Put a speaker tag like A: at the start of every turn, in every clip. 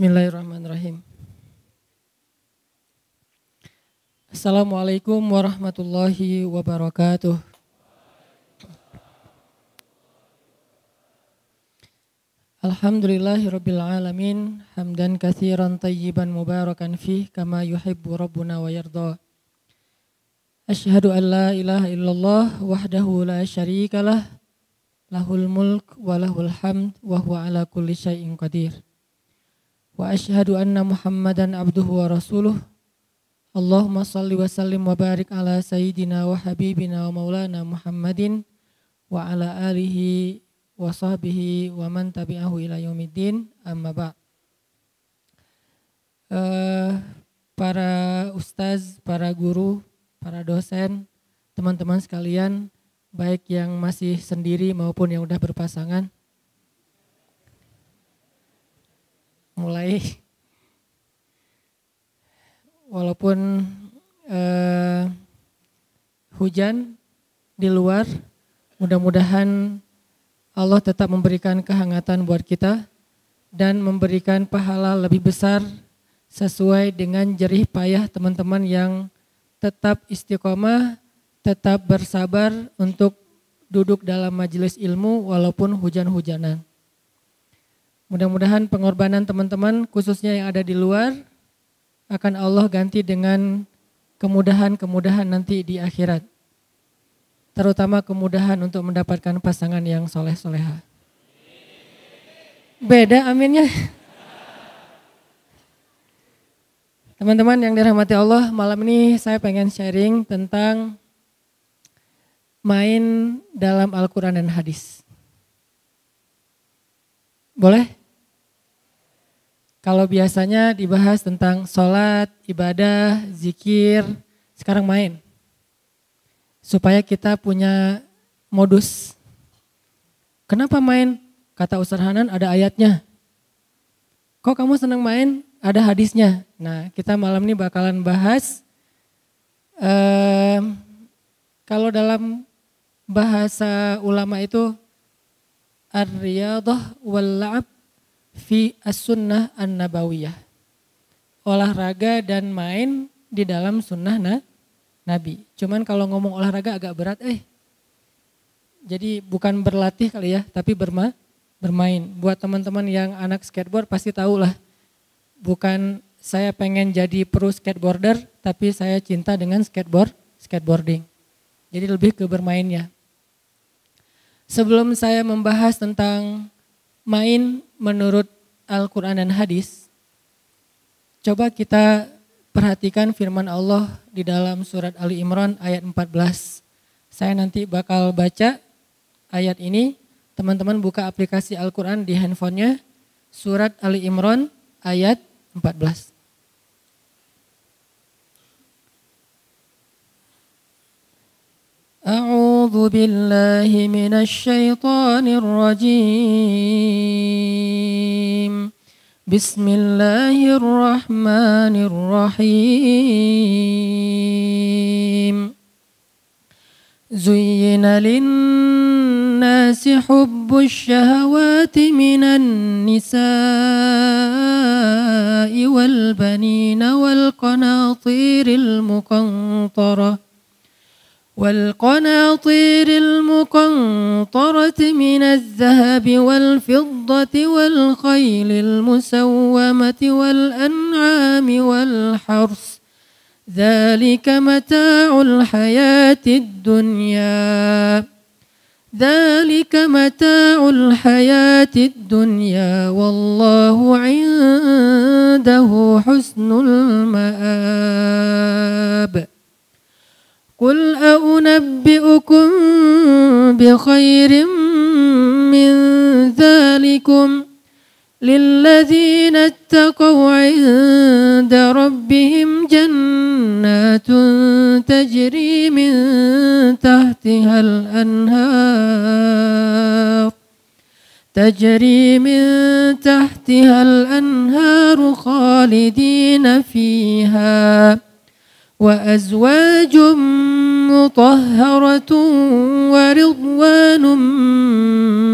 A: Bismillahirrahmanirrahim. Assalamualaikum warahmatullahi wabarakatuh. Alhamdulillahirabbil alamin hamdan katsiran tayyiban mubarakan fih kama yuhibbu rabbuna wa yarda. Asyhadu an la ilaha illallah wahdahu la syarikalah lahul mulk wa lahul hamd wa huwa ala kulli syai'in qadir. Wa asyhadu anna Muhammadan abduhu wa rasuluh. Allahumma salli wa sallim wa barik ala sayyidina wa habibina wa maulana Muhammadin wa ala alihi wa sahbihi wa man tabi'ahu ila yaumiddin amma ba' uh, para ustaz, para guru, para dosen, teman-teman sekalian, baik yang masih sendiri maupun yang udah berpasangan. Mulai walaupun eh, hujan di luar, mudah-mudahan Allah tetap memberikan kehangatan buat kita dan memberikan pahala lebih besar sesuai dengan jerih payah teman-teman yang tetap istiqomah tetap bersabar untuk duduk dalam majelis ilmu walaupun hujan-hujanan. Mudah-mudahan pengorbanan teman-teman khususnya yang ada di luar akan Allah ganti dengan kemudahan-kemudahan nanti di akhirat. Terutama kemudahan untuk mendapatkan pasangan yang soleh-soleha. Beda aminnya. Teman-teman yang dirahmati Allah, malam ini saya pengen sharing tentang main dalam Al-Quran dan hadis? Boleh? Kalau biasanya dibahas tentang sholat, ibadah, zikir, sekarang main. Supaya kita punya modus. Kenapa main? Kata Ustaz Hanan ada ayatnya. Kok kamu senang main? Ada hadisnya. Nah kita malam ini bakalan bahas. Eh, kalau dalam bahasa ulama itu ar-riyadah wal la'ab fi as-sunnah an-nabawiyah. Olahraga dan main di dalam sunnah na, Nabi. Cuman kalau ngomong olahraga agak berat eh. Jadi bukan berlatih kali ya, tapi berma, bermain. Buat teman-teman yang anak skateboard pasti tahu lah. Bukan saya pengen jadi pro skateboarder, tapi saya cinta dengan skateboard, skateboarding. Jadi lebih ke bermainnya. Sebelum saya membahas tentang main menurut Al-Quran dan hadis, coba kita perhatikan firman Allah di dalam surat Ali Imran ayat 14. Saya nanti bakal baca ayat ini, teman-teman buka aplikasi Al-Quran di handphonenya, surat Ali Imran ayat 14. أعوذ بالله من الشيطان الرجيم. بسم الله الرحمن الرحيم. زين للناس حب الشهوات من النساء والبنين والقناطير المقنطرة والقناطير المقنطرة من الذهب والفضة والخيل المسومة والأنعام والحرث. ذلك متاع الحياة الدنيا. ذلك متاع الحياة الدنيا. والله عنده حسن المآب. قل أنبئكم بخير من ذلكم للذين اتقوا عند ربهم جنات تجري من تحتها الأنهار تجري من تحتها الأنهار خالدين فيها وأزواج مطهرة ورضوان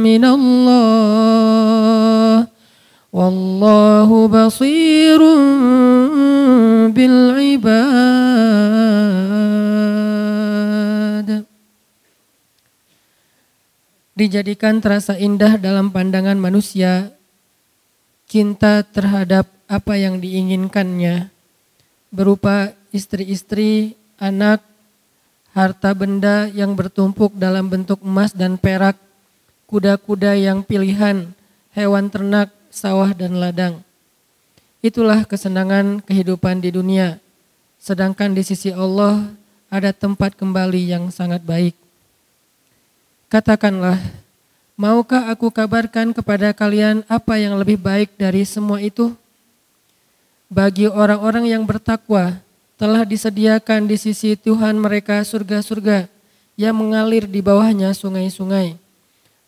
A: من الله والله بصير بالعباد dijadikan terasa indah dalam pandangan manusia cinta terhadap apa yang diinginkannya berupa istri-istri, anak, harta benda yang bertumpuk dalam bentuk emas dan perak, kuda-kuda yang pilihan, hewan ternak, sawah dan ladang. Itulah kesenangan kehidupan di dunia. Sedangkan di sisi Allah ada tempat kembali yang sangat baik. Katakanlah, maukah aku kabarkan kepada kalian apa yang lebih baik dari semua itu? Bagi orang-orang yang bertakwa, telah disediakan di sisi Tuhan mereka surga-surga yang mengalir di bawahnya sungai-sungai.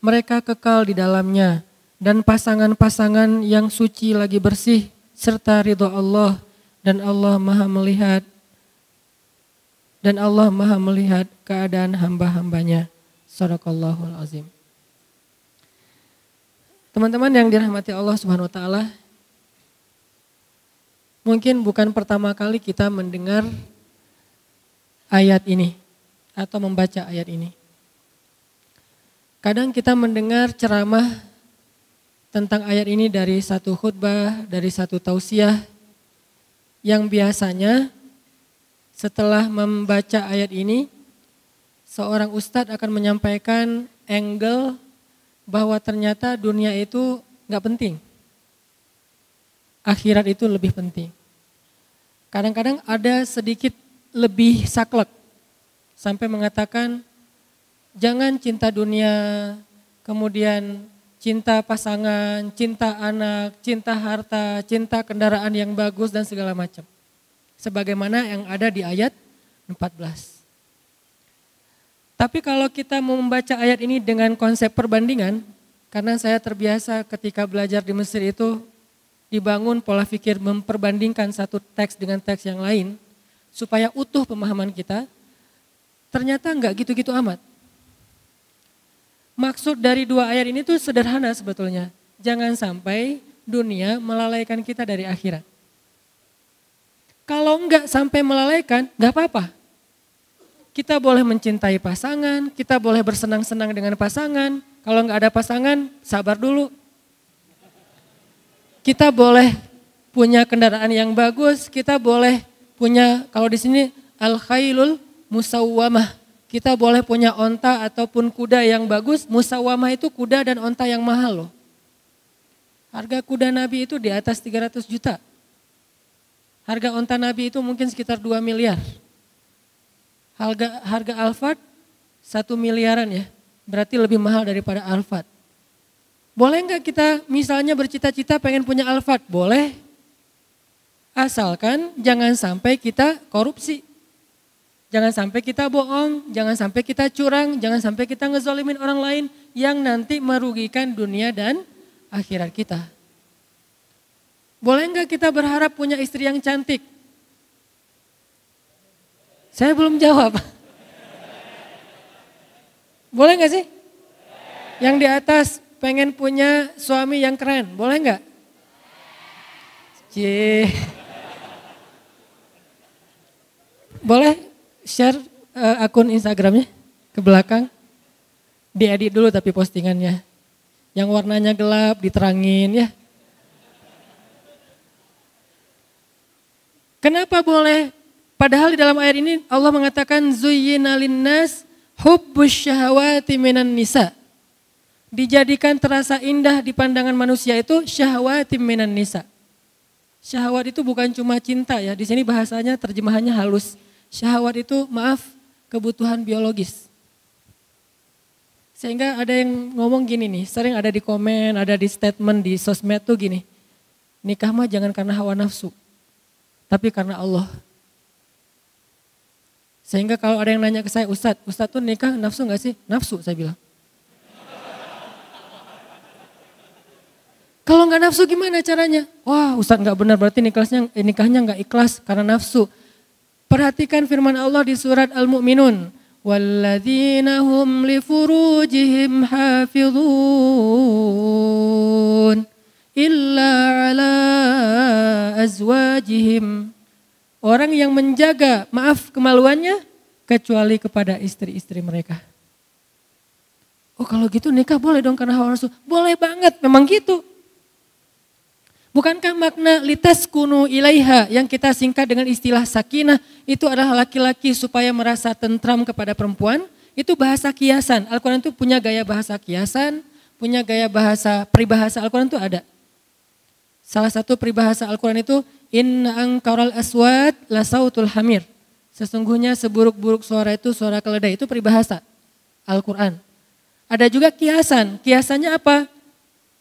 A: Mereka kekal di dalamnya dan pasangan-pasangan yang suci lagi bersih serta ridho Allah dan Allah maha melihat dan Allah maha melihat keadaan hamba-hambanya. Sadaqallahul azim. Teman-teman yang dirahmati Allah Subhanahu wa taala, mungkin bukan pertama kali kita mendengar ayat ini atau membaca ayat ini. Kadang kita mendengar ceramah tentang ayat ini dari satu khutbah, dari satu tausiah yang biasanya setelah membaca ayat ini seorang ustadz akan menyampaikan angle bahwa ternyata dunia itu nggak penting. Akhirat itu lebih penting. Kadang-kadang ada sedikit lebih saklek sampai mengatakan jangan cinta dunia, kemudian cinta pasangan, cinta anak, cinta harta, cinta kendaraan yang bagus dan segala macam. Sebagaimana yang ada di ayat 14. Tapi kalau kita membaca ayat ini dengan konsep perbandingan, karena saya terbiasa ketika belajar di Mesir itu dibangun pola pikir memperbandingkan satu teks dengan teks yang lain, supaya utuh pemahaman kita, ternyata enggak gitu-gitu amat. Maksud dari dua ayat ini tuh sederhana sebetulnya. Jangan sampai dunia melalaikan kita dari akhirat. Kalau enggak sampai melalaikan, enggak apa-apa. Kita boleh mencintai pasangan, kita boleh bersenang-senang dengan pasangan. Kalau nggak ada pasangan, sabar dulu. Kita boleh punya kendaraan yang bagus, kita boleh punya kalau di sini al khailul musawwamah. Kita boleh punya onta ataupun kuda yang bagus. Musawwamah itu kuda dan onta yang mahal loh. Harga kuda Nabi itu di atas 300 juta. Harga onta Nabi itu mungkin sekitar 2 miliar. Harga harga Alphard satu miliaran ya, berarti lebih mahal daripada Alphard. Boleh nggak kita misalnya bercita-cita pengen punya Alphard? Boleh. Asalkan jangan sampai kita korupsi. Jangan sampai kita bohong, jangan sampai kita curang, jangan sampai kita ngezolimin orang lain yang nanti merugikan dunia dan akhirat kita. Boleh nggak kita berharap punya istri yang cantik? Saya belum jawab. Boleh nggak sih? Yang di atas pengen punya suami yang keren, boleh nggak? Cie. Boleh share uh, akun Instagramnya ke belakang? Diedit dulu tapi postingannya. Yang warnanya gelap diterangin ya. Kenapa boleh Padahal di dalam ayat ini Allah mengatakan zuyyina linnas hubbus minan nisa. Dijadikan terasa indah di pandangan manusia itu syahwati minan nisa. Syahwat itu bukan cuma cinta ya, di sini bahasanya terjemahannya halus. Syahwat itu maaf kebutuhan biologis. Sehingga ada yang ngomong gini nih, sering ada di komen, ada di statement di sosmed tuh gini. Nikah mah jangan karena hawa nafsu, tapi karena Allah. Sehingga kalau ada yang nanya ke saya, Ustadz, Ustadz tuh nikah nafsu gak sih? Nafsu saya bilang. Kalau nggak nafsu gimana caranya? Wah Ustadz nggak benar berarti nikahnya, nikahnya nggak ikhlas karena nafsu. Perhatikan firman Allah di surat li furujihim hafidhun. illa ala azwajihim. Orang yang menjaga, maaf kemaluannya, kecuali kepada istri-istri mereka. Oh kalau gitu nikah boleh dong karena hawa nafsu. Boleh banget, memang gitu. Bukankah makna litas kunu ilaiha yang kita singkat dengan istilah sakinah itu adalah laki-laki supaya merasa tentram kepada perempuan? Itu bahasa kiasan. Al-Quran itu punya gaya bahasa kiasan, punya gaya bahasa peribahasa Al-Quran itu ada. Salah satu peribahasa Al-Quran itu Inna angkaral aswad la sautul hamir. Sesungguhnya seburuk-buruk suara itu suara keledai. Itu peribahasa Al-Quran. Ada juga kiasan. Kiasannya apa?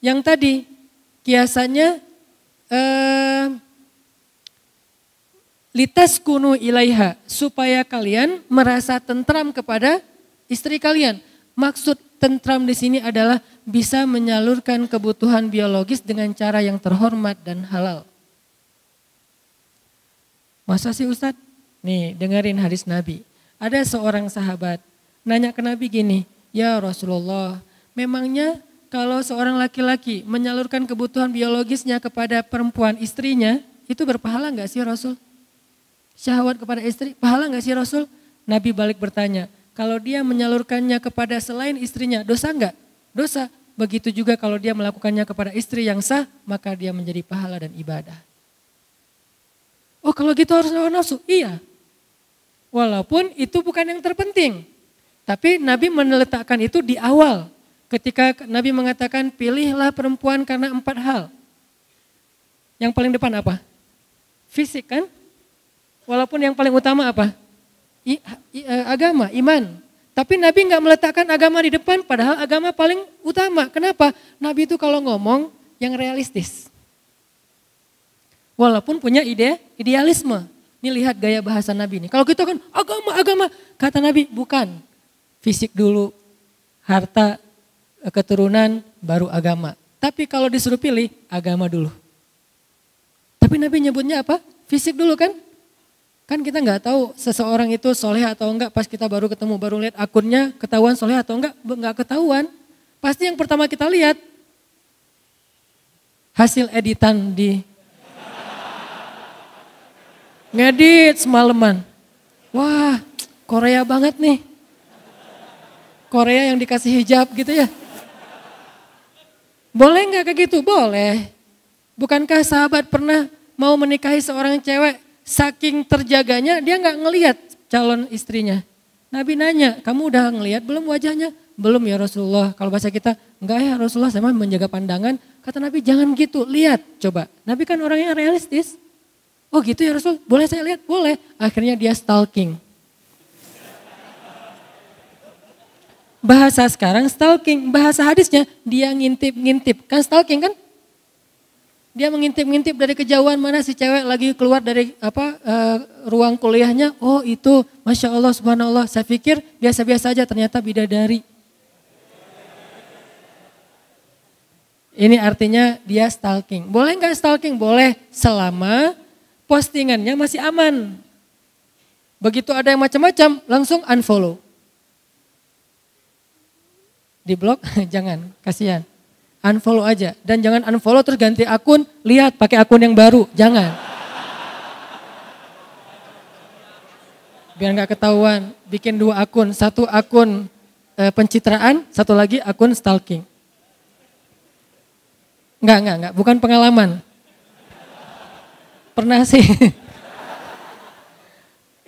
A: Yang tadi. Kiasannya eh, litas kunu ilaiha. Supaya kalian merasa tentram kepada istri kalian. Maksud tentram di sini adalah bisa menyalurkan kebutuhan biologis dengan cara yang terhormat dan halal. Masa sih Ustadz? Nih dengerin hadis Nabi. Ada seorang sahabat nanya ke Nabi gini, ya Rasulullah memangnya kalau seorang laki-laki menyalurkan kebutuhan biologisnya kepada perempuan istrinya, itu berpahala nggak sih Rasul? Syahwat kepada istri, pahala nggak sih Rasul? Nabi balik bertanya, kalau dia menyalurkannya kepada selain istrinya, dosa nggak? Dosa. Begitu juga kalau dia melakukannya kepada istri yang sah, maka dia menjadi pahala dan ibadah. Oh kalau gitu harus hawa nafsu? Iya. Walaupun itu bukan yang terpenting. Tapi Nabi meletakkan itu di awal. Ketika Nabi mengatakan pilihlah perempuan karena empat hal. Yang paling depan apa? Fisik kan? Walaupun yang paling utama apa? I, i, e, agama, iman. Tapi Nabi nggak meletakkan agama di depan, padahal agama paling utama. Kenapa? Nabi itu kalau ngomong yang realistis. Walaupun punya ide, idealisme. Ini lihat gaya bahasa Nabi ini. Kalau kita kan agama, agama. Kata Nabi bukan. Fisik dulu, harta, eh, keturunan, baru agama. Tapi kalau disuruh pilih, agama dulu. Tapi Nabi nyebutnya apa? Fisik dulu kan? Kan kita nggak tahu seseorang itu soleh atau enggak pas kita baru ketemu, baru lihat akunnya ketahuan soleh atau enggak, enggak ketahuan. Pasti yang pertama kita lihat hasil editan di Ngedit semalaman. Wah, Korea banget nih. Korea yang dikasih hijab gitu ya. Boleh nggak kayak gitu? Boleh. Bukankah sahabat pernah mau menikahi seorang cewek, saking terjaganya dia nggak ngelihat calon istrinya. Nabi nanya, kamu udah ngelihat belum wajahnya? Belum ya Rasulullah. Kalau bahasa kita, enggak ya Rasulullah, saya menjaga pandangan. Kata Nabi, jangan gitu, lihat coba. Nabi kan orang yang realistis. Oh gitu ya Rasul, boleh saya lihat? Boleh. Akhirnya dia stalking. Bahasa sekarang stalking, bahasa hadisnya dia ngintip-ngintip. Kan stalking kan? Dia mengintip-ngintip dari kejauhan mana si cewek lagi keluar dari apa uh, ruang kuliahnya. Oh itu, masya Allah, subhanallah. Saya pikir biasa-biasa aja, ternyata bidadari. Ini artinya dia stalking. Boleh nggak stalking? Boleh selama postingannya masih aman. Begitu ada yang macam-macam, langsung unfollow. Di blog jangan, kasihan. Unfollow aja dan jangan unfollow terus ganti akun, lihat pakai akun yang baru, jangan. Biar nggak ketahuan, bikin dua akun, satu akun e, pencitraan, satu lagi akun stalking. Enggak, enggak, enggak, bukan pengalaman. Pernah sih.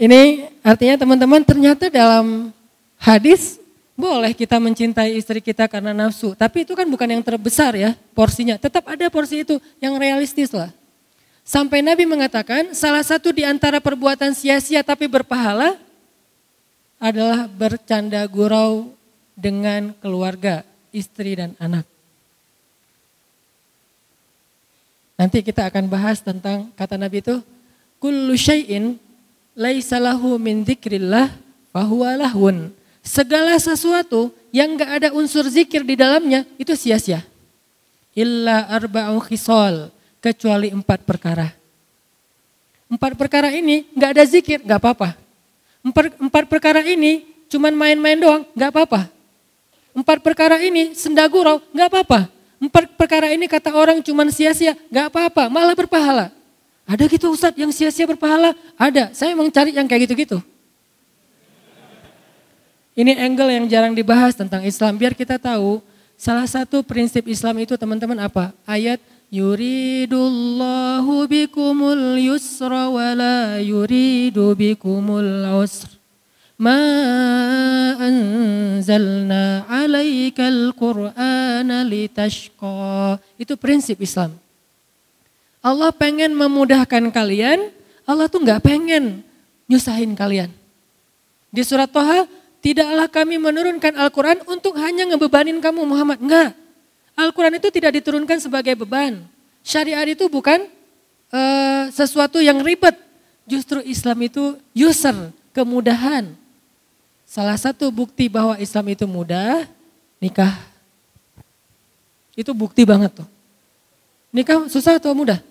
A: Ini artinya teman-teman ternyata dalam hadis boleh kita mencintai istri kita karena nafsu. Tapi itu kan bukan yang terbesar ya porsinya. Tetap ada porsi itu yang realistis lah. Sampai Nabi mengatakan salah satu di antara perbuatan sia-sia tapi berpahala adalah bercanda gurau dengan keluarga, istri dan anak. Nanti kita akan bahas tentang kata Nabi itu kullu syai'in laisa min dzikrillah fahuwa lahun. Segala sesuatu yang enggak ada unsur zikir di dalamnya itu sia-sia. Illa arba'u khisal, kecuali empat perkara. Empat perkara ini enggak ada zikir, enggak apa-apa. Empat, empat perkara ini cuman main-main doang, enggak apa-apa. Empat perkara ini sendagurau, enggak apa-apa. Empat perkara ini kata orang cuma sia-sia, gak apa-apa, malah berpahala. Ada gitu Ustadz yang sia-sia berpahala? Ada, saya emang cari yang kayak gitu-gitu. Ini angle yang jarang dibahas tentang Islam, biar kita tahu salah satu prinsip Islam itu teman-teman apa? Ayat yuridullahu bikumul yusra wa la yuridu bikumul usra ma anzalna alaikal qur'ana litashqa. Itu prinsip Islam. Allah pengen memudahkan kalian, Allah tuh nggak pengen nyusahin kalian. Di surat Toha, tidaklah kami menurunkan Al-Quran untuk hanya ngebebanin kamu Muhammad. Enggak. Al-Quran itu tidak diturunkan sebagai beban. Syariat itu bukan uh, sesuatu yang ribet. Justru Islam itu user, kemudahan. Salah satu bukti bahwa Islam itu mudah, nikah. Itu bukti banget tuh. Nikah susah atau mudah?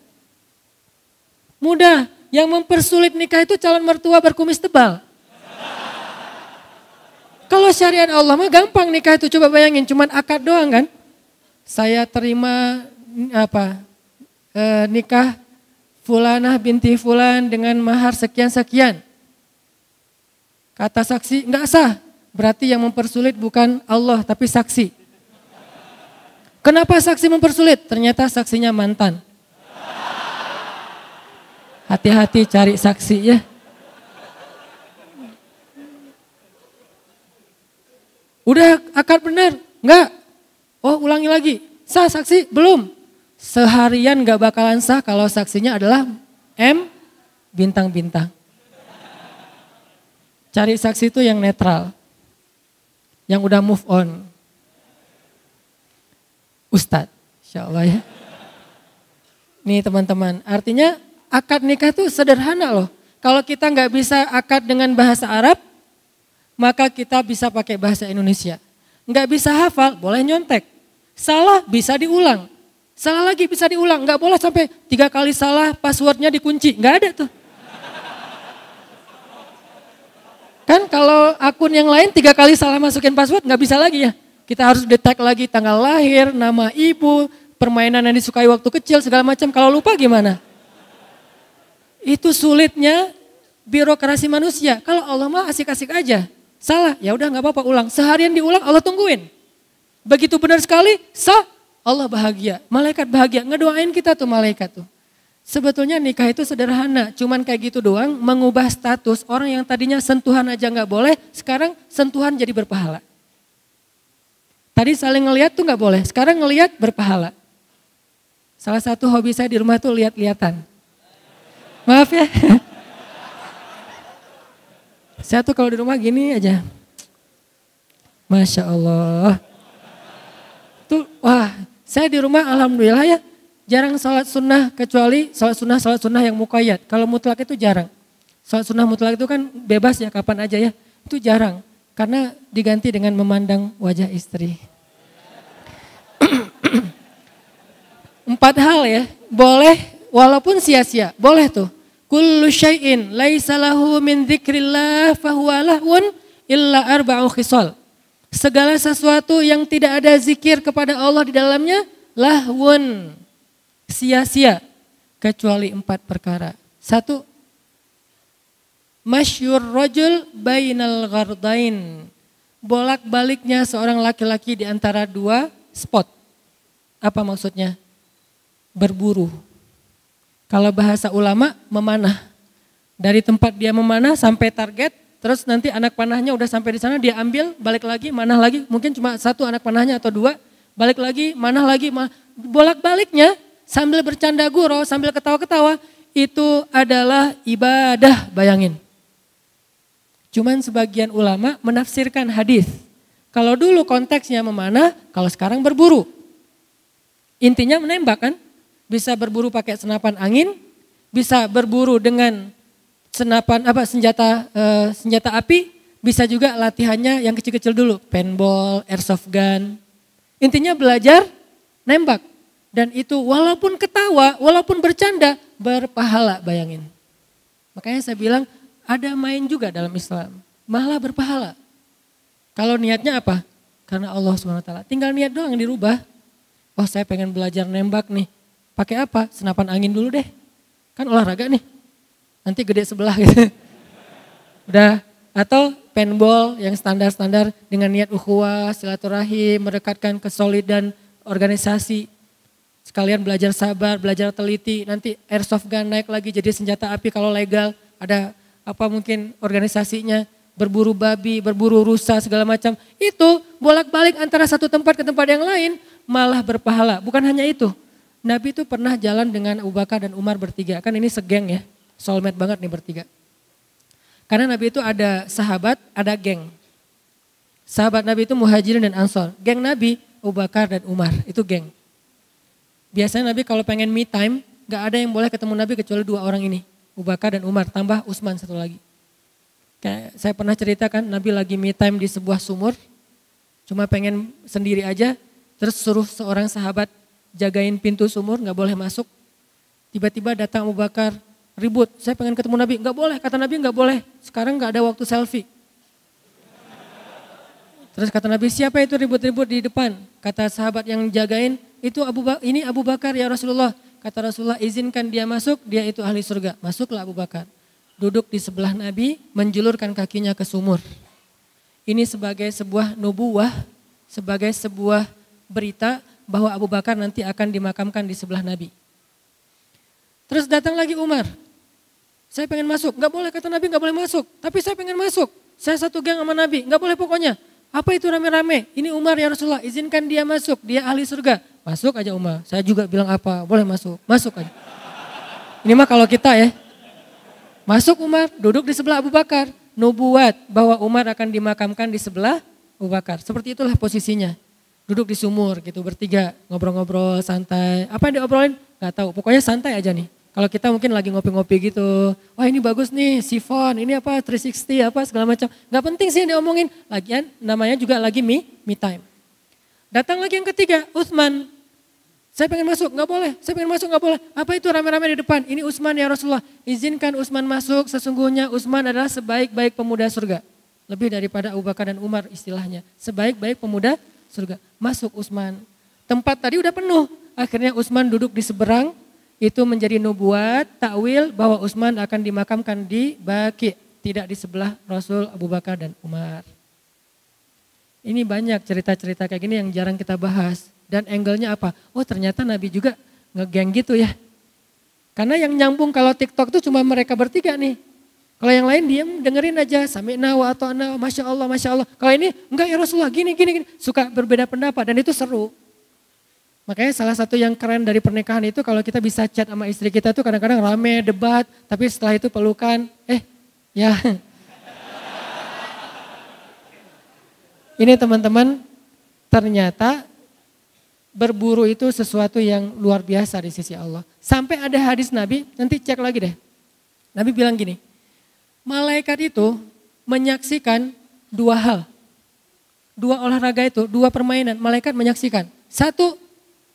A: Mudah. Yang mempersulit nikah itu calon mertua berkumis tebal. Kalau syariat Allah mah gampang nikah itu coba bayangin cuman akad doang kan. Saya terima apa e, nikah fulanah binti fulan dengan mahar sekian-sekian. Kata saksi enggak sah. Berarti yang mempersulit bukan Allah tapi saksi. Kenapa saksi mempersulit? Ternyata saksinya mantan. Hati-hati cari saksi ya. Udah akad benar? Enggak. Oh ulangi lagi. Sah saksi? Belum. Seharian gak bakalan sah kalau saksinya adalah M bintang-bintang. Cari saksi itu yang netral. Yang udah move on. Ustadz, insya Allah ya. Nih teman-teman, artinya akad nikah itu sederhana loh. Kalau kita nggak bisa akad dengan bahasa Arab, maka kita bisa pakai bahasa Indonesia. Nggak bisa hafal, boleh nyontek. Salah bisa diulang. Salah lagi bisa diulang, nggak boleh sampai tiga kali salah passwordnya dikunci, nggak ada tuh. Kan kalau akun yang lain tiga kali salah masukin password nggak bisa lagi ya. Kita harus detek lagi tanggal lahir, nama ibu, permainan yang disukai waktu kecil segala macam. Kalau lupa gimana? Itu sulitnya birokrasi manusia. Kalau Allah mah asik-asik aja. Salah, ya udah nggak apa-apa ulang. Seharian diulang Allah tungguin. Begitu benar sekali, sah, Allah bahagia. Malaikat bahagia, ngedoain kita tuh malaikat tuh. Sebetulnya nikah itu sederhana, cuman kayak gitu doang mengubah status orang yang tadinya sentuhan aja nggak boleh, sekarang sentuhan jadi berpahala. Tadi saling ngeliat tuh nggak boleh, sekarang ngeliat berpahala. Salah satu hobi saya di rumah tuh lihat-lihatan. Maaf ya. Saya tuh kalau di rumah gini aja. Masya Allah. Tuh, wah, saya di rumah alhamdulillah ya Jarang sholat sunnah kecuali sholat sunnah sholat sunnah yang mukayat. Kalau mutlak itu jarang. Sholat sunnah mutlak itu kan bebas ya kapan aja ya. Itu jarang. Karena diganti dengan memandang wajah istri. Empat hal ya. Boleh walaupun sia-sia. Boleh tuh. Kullu syai'in laisa lahu min dzikrillah fahuwa lahun illa arba'u khisal. Segala sesuatu yang tidak ada zikir kepada Allah di dalamnya lahun sia-sia kecuali empat perkara. Satu, masyur rojul bainal gardain. Bolak-baliknya seorang laki-laki di antara dua spot. Apa maksudnya? Berburu. Kalau bahasa ulama memanah. Dari tempat dia memanah sampai target, terus nanti anak panahnya udah sampai di sana dia ambil, balik lagi, manah lagi, mungkin cuma satu anak panahnya atau dua, balik lagi, manah lagi, bolak-baliknya sambil bercanda gurau, sambil ketawa-ketawa, itu adalah ibadah, bayangin. Cuman sebagian ulama menafsirkan hadis. Kalau dulu konteksnya memanah, kalau sekarang berburu. Intinya menembak kan? Bisa berburu pakai senapan angin, bisa berburu dengan senapan apa senjata e, senjata api, bisa juga latihannya yang kecil-kecil dulu, paintball, airsoft gun. Intinya belajar nembak. Dan itu walaupun ketawa, walaupun bercanda, berpahala bayangin. Makanya saya bilang ada main juga dalam Islam. Malah berpahala. Kalau niatnya apa? Karena Allah SWT. Tinggal niat doang yang dirubah. Oh saya pengen belajar nembak nih. Pakai apa? Senapan angin dulu deh. Kan olahraga nih. Nanti gede sebelah gitu. Udah. Atau paintball yang standar-standar dengan niat ukhuwah, silaturahim, mendekatkan kesolidan organisasi. Sekalian belajar sabar, belajar teliti. Nanti airsoft gun naik lagi jadi senjata api kalau legal. Ada apa mungkin organisasinya berburu babi, berburu rusa segala macam. Itu bolak-balik antara satu tempat ke tempat yang lain malah berpahala. Bukan hanya itu. Nabi itu pernah jalan dengan Abu Bakar dan Umar bertiga. Kan ini segeng ya. Soulmate banget nih bertiga. Karena Nabi itu ada sahabat, ada geng. Sahabat Nabi itu muhajirin dan ansor. Geng Nabi Abu Bakar dan Umar. Itu geng. Biasanya Nabi kalau pengen me time, gak ada yang boleh ketemu Nabi kecuali dua orang ini. Abu Bakar dan Umar, tambah Utsman satu lagi. Kayak saya pernah ceritakan Nabi lagi me time di sebuah sumur, cuma pengen sendiri aja, terus suruh seorang sahabat jagain pintu sumur, nggak boleh masuk. Tiba-tiba datang Abu Bakar, ribut, saya pengen ketemu Nabi, nggak boleh, kata Nabi nggak boleh, sekarang nggak ada waktu selfie. Terus kata Nabi, siapa itu ribut-ribut di depan? Kata sahabat yang jagain, itu Abu ba ini Abu Bakar ya Rasulullah. Kata Rasulullah, izinkan dia masuk, dia itu ahli surga. Masuklah Abu Bakar duduk di sebelah Nabi, menjulurkan kakinya ke sumur. Ini sebagai sebuah nubuah, sebagai sebuah berita bahwa Abu Bakar nanti akan dimakamkan di sebelah Nabi. Terus datang lagi Umar. Saya pengen masuk, nggak boleh kata Nabi nggak boleh masuk. Tapi saya pengen masuk. Saya satu geng sama Nabi, nggak boleh pokoknya. Apa itu rame-rame? Ini Umar ya Rasulullah, izinkan dia masuk, dia ahli surga. Masuk aja Umar. Saya juga bilang apa, boleh masuk, masuk aja. Ini mah kalau kita ya, Masuk Umar, duduk di sebelah Abu Bakar. Nubuat bahwa Umar akan dimakamkan di sebelah Abu Bakar. Seperti itulah posisinya. Duduk di sumur gitu bertiga, ngobrol-ngobrol santai. Apa yang diobrolin? Gak tahu. Pokoknya santai aja nih. Kalau kita mungkin lagi ngopi-ngopi gitu. Wah ini bagus nih, sifon, ini apa 360 apa segala macam. Gak penting sih yang diomongin. Lagian namanya juga lagi me, me time. Datang lagi yang ketiga, Uthman saya pengen masuk, nggak boleh. Saya pengen masuk, nggak boleh. Apa itu rame-rame di depan? Ini Usman ya Rasulullah. Izinkan Usman masuk. Sesungguhnya Usman adalah sebaik-baik pemuda surga. Lebih daripada Abu Bakar dan Umar istilahnya. Sebaik-baik pemuda surga. Masuk Usman. Tempat tadi udah penuh. Akhirnya Usman duduk di seberang. Itu menjadi nubuat, takwil bahwa Usman akan dimakamkan di Baki. Tidak di sebelah Rasul Abu Bakar dan Umar. Ini banyak cerita-cerita kayak gini yang jarang kita bahas. Dan angle-nya apa? Oh ternyata Nabi juga ngegeng gitu ya. Karena yang nyambung kalau TikTok itu cuma mereka bertiga nih. Kalau yang lain diam dengerin aja sami nawa atau ana masya Allah masya Allah. Kalau ini enggak ya Rasulullah gini gini gini suka berbeda pendapat dan itu seru. Makanya salah satu yang keren dari pernikahan itu kalau kita bisa chat sama istri kita tuh kadang-kadang rame debat tapi setelah itu pelukan eh ya. Ini teman-teman ternyata berburu itu sesuatu yang luar biasa di sisi Allah. Sampai ada hadis Nabi, nanti cek lagi deh. Nabi bilang gini, malaikat itu menyaksikan dua hal. Dua olahraga itu, dua permainan, malaikat menyaksikan. Satu,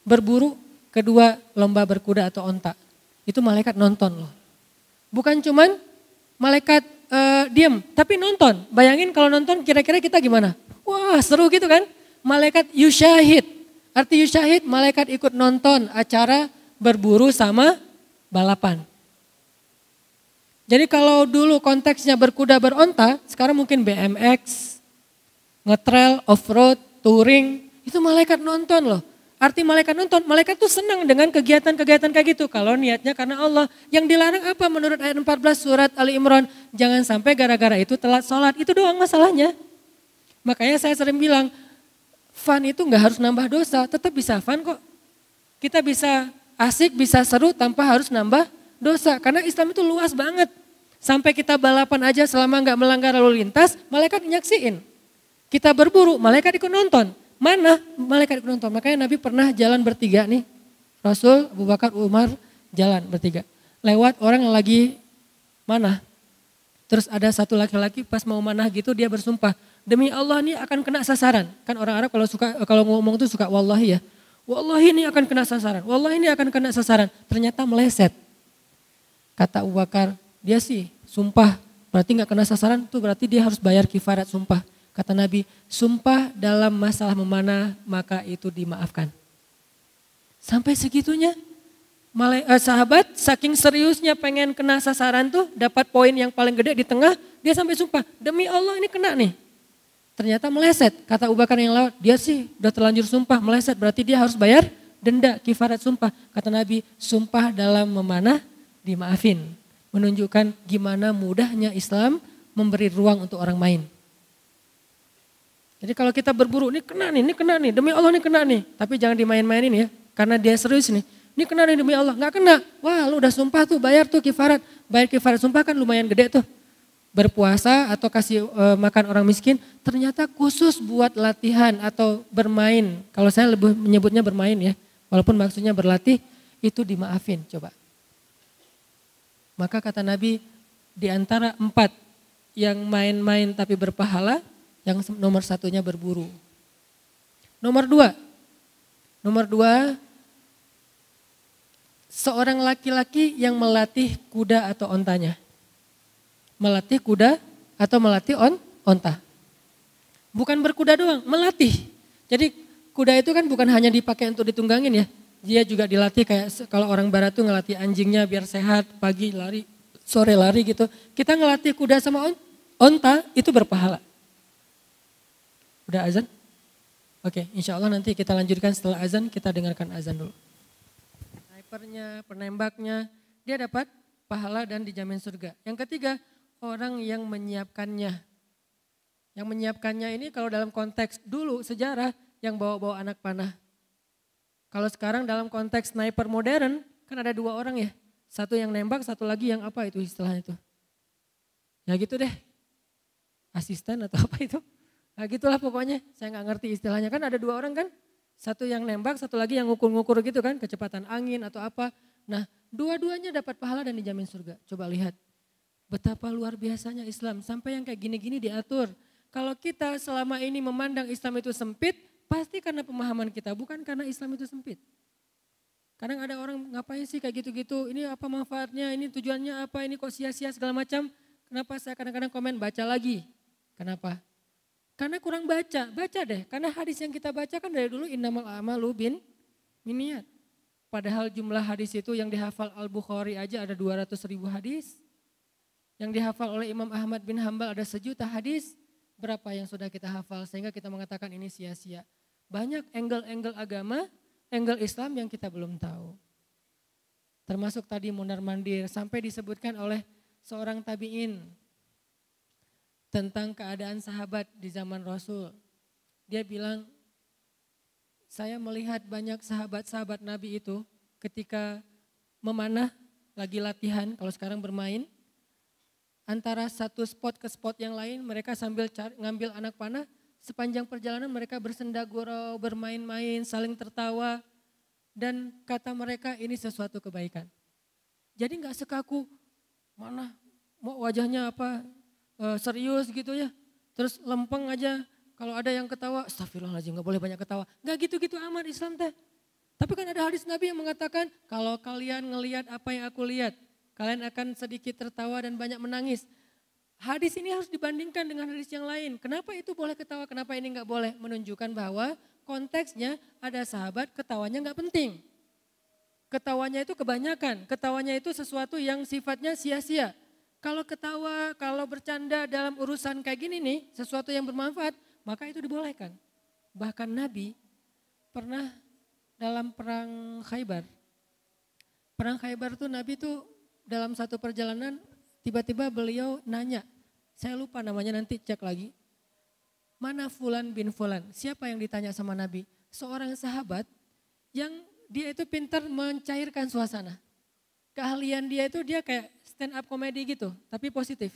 A: berburu, kedua lomba berkuda atau onta. Itu malaikat nonton loh. Bukan cuman malaikat uh, diem, tapi nonton. Bayangin kalau nonton kira-kira kita gimana? Wah seru gitu kan? Malaikat yushahid, Arti syahid malaikat ikut nonton acara berburu sama balapan. Jadi kalau dulu konteksnya berkuda beronta, sekarang mungkin BMX, ngetrail, off-road, touring, itu malaikat nonton loh. Arti malaikat nonton, malaikat tuh senang dengan kegiatan-kegiatan kayak gitu. Kalau niatnya karena Allah. Yang dilarang apa menurut ayat 14 surat Ali Imran? Jangan sampai gara-gara itu telat sholat. Itu doang masalahnya. Makanya saya sering bilang, fun itu nggak harus nambah dosa, tetap bisa fun kok. Kita bisa asik, bisa seru tanpa harus nambah dosa. Karena Islam itu luas banget. Sampai kita balapan aja selama nggak melanggar lalu lintas, malaikat nyaksiin. Kita berburu, malaikat ikut nonton. Mana malaikat ikut nonton? Makanya Nabi pernah jalan bertiga nih. Rasul, Abu Bakar, Umar jalan bertiga. Lewat orang yang lagi mana? Terus ada satu laki-laki pas mau manah gitu dia bersumpah, demi Allah ini akan kena sasaran. Kan orang Arab kalau suka kalau ngomong tuh suka wallahi ya. Wallahi ini akan kena sasaran. Wallahi ini akan kena sasaran. Ternyata meleset. Kata Abu Bakar, dia sih sumpah berarti nggak kena sasaran tuh berarti dia harus bayar kifarat sumpah. Kata Nabi, sumpah dalam masalah memanah maka itu dimaafkan. Sampai segitunya. Malai, eh, sahabat saking seriusnya pengen kena sasaran tuh dapat poin yang paling gede di tengah dia sampai sumpah demi Allah ini kena nih ternyata meleset kata Abu Bakar yang lewat dia sih udah terlanjur sumpah meleset berarti dia harus bayar denda kifarat sumpah kata Nabi sumpah dalam memanah dimaafin menunjukkan gimana mudahnya Islam memberi ruang untuk orang main jadi kalau kita berburu ini kena nih ini kena nih demi Allah ini kena nih tapi jangan dimain-mainin ya karena dia serius nih ini kena nih demi Allah, nggak kena. Wah lu udah sumpah tuh bayar tuh kifarat. Bayar kifarat sumpah kan lumayan gede tuh. Berpuasa atau kasih e, makan orang miskin ternyata khusus buat latihan atau bermain. Kalau saya lebih menyebutnya bermain ya. Walaupun maksudnya berlatih itu dimaafin coba. Maka kata Nabi di antara empat yang main-main tapi berpahala, yang nomor satunya berburu. Nomor dua, nomor dua seorang laki-laki yang melatih kuda atau ontanya. Melatih kuda atau melatih on, onta. Bukan berkuda doang, melatih. Jadi kuda itu kan bukan hanya dipakai untuk ditunggangin ya. Dia juga dilatih kayak kalau orang barat tuh ngelatih anjingnya biar sehat, pagi lari, sore lari gitu. Kita ngelatih kuda sama on, onta itu berpahala. Udah azan? Oke, insya Allah nanti kita lanjutkan setelah azan, kita dengarkan azan dulu snipernya, penembaknya, dia dapat pahala dan dijamin surga. Yang ketiga, orang yang menyiapkannya. Yang menyiapkannya ini kalau dalam konteks dulu sejarah yang bawa-bawa anak panah. Kalau sekarang dalam konteks sniper modern kan ada dua orang ya. Satu yang nembak, satu lagi yang apa itu istilahnya itu. Ya gitu deh. Asisten atau apa itu. Nah gitulah pokoknya. Saya nggak ngerti istilahnya. Kan ada dua orang kan. Satu yang nembak, satu lagi yang ngukur-ngukur gitu kan, kecepatan angin atau apa. Nah, dua-duanya dapat pahala dan dijamin surga. Coba lihat betapa luar biasanya Islam. Sampai yang kayak gini-gini diatur. Kalau kita selama ini memandang Islam itu sempit, pasti karena pemahaman kita, bukan karena Islam itu sempit. Kadang ada orang ngapain sih kayak gitu-gitu, ini apa manfaatnya, ini tujuannya apa, ini kok sia-sia segala macam. Kenapa saya kadang-kadang komen baca lagi. Kenapa? Karena kurang baca, baca deh. Karena hadis yang kita baca kan dari dulu innamal amalu bin miniat. Padahal jumlah hadis itu yang dihafal Al-Bukhari aja ada 200 ribu hadis. Yang dihafal oleh Imam Ahmad bin Hambal ada sejuta hadis. Berapa yang sudah kita hafal sehingga kita mengatakan ini sia-sia. Banyak angle-angle agama, angle Islam yang kita belum tahu. Termasuk tadi mundar mandir sampai disebutkan oleh seorang tabi'in tentang keadaan sahabat di zaman Rasul. Dia bilang, saya melihat banyak sahabat-sahabat Nabi itu ketika memanah lagi latihan, kalau sekarang bermain, antara satu spot ke spot yang lain mereka sambil cari, ngambil anak panah, sepanjang perjalanan mereka bersenda gurau, bermain-main, saling tertawa, dan kata mereka ini sesuatu kebaikan. Jadi nggak sekaku, mana mau wajahnya apa, uh, serius gitu ya. Terus lempeng aja. Kalau ada yang ketawa, astagfirullahaladzim gak boleh banyak ketawa. Gak gitu-gitu amat Islam teh. Tapi kan ada hadis Nabi yang mengatakan, kalau kalian ngelihat apa yang aku lihat, kalian akan sedikit tertawa dan banyak menangis. Hadis ini harus dibandingkan dengan hadis yang lain. Kenapa itu boleh ketawa, kenapa ini nggak boleh? Menunjukkan bahwa konteksnya ada sahabat ketawanya nggak penting. Ketawanya itu kebanyakan, ketawanya itu sesuatu yang sifatnya sia-sia. Kalau ketawa, kalau bercanda dalam urusan kayak gini nih, sesuatu yang bermanfaat, maka itu dibolehkan. Bahkan Nabi pernah dalam perang Khaybar. Perang Khaybar tuh Nabi tuh dalam satu perjalanan tiba-tiba beliau nanya, saya lupa namanya nanti cek lagi. Mana Fulan bin Fulan? Siapa yang ditanya sama Nabi? Seorang sahabat yang dia itu pintar mencairkan suasana. Keahlian dia itu dia kayak stand up komedi gitu, tapi positif.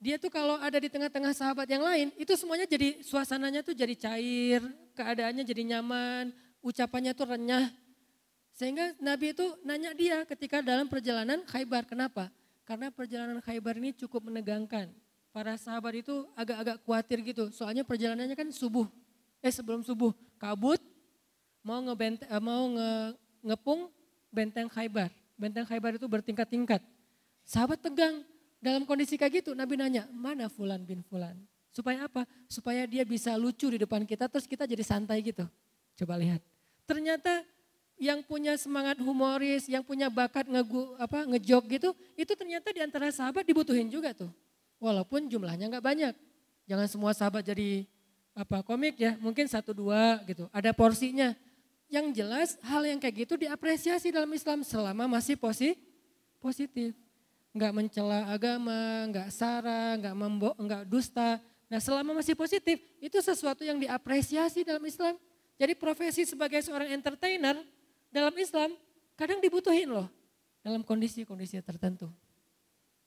A: Dia tuh kalau ada di tengah-tengah sahabat yang lain, itu semuanya jadi suasananya tuh jadi cair, keadaannya jadi nyaman, ucapannya tuh renyah. Sehingga Nabi itu nanya dia ketika dalam perjalanan Khaybar, kenapa? Karena perjalanan Khaybar ini cukup menegangkan. Para sahabat itu agak-agak khawatir gitu, soalnya perjalanannya kan subuh. Eh sebelum subuh, kabut, mau, ngebente, eh, mau nge, ngepung benteng Khaybar. Benteng Khaybar itu bertingkat-tingkat. Sahabat tegang. Dalam kondisi kayak gitu Nabi nanya, mana Fulan bin Fulan? Supaya apa? Supaya dia bisa lucu di depan kita terus kita jadi santai gitu. Coba lihat. Ternyata yang punya semangat humoris, yang punya bakat ngegu, apa, ngejok gitu, itu ternyata di antara sahabat dibutuhin juga tuh. Walaupun jumlahnya nggak banyak. Jangan semua sahabat jadi apa komik ya, mungkin satu dua gitu. Ada porsinya. Yang jelas hal yang kayak gitu diapresiasi dalam Islam selama masih posi, positif. Nggak mencela agama, nggak sara, nggak membo, nggak dusta. Nah selama masih positif itu sesuatu yang diapresiasi dalam Islam. Jadi profesi sebagai seorang entertainer dalam Islam kadang dibutuhin loh dalam kondisi-kondisi tertentu.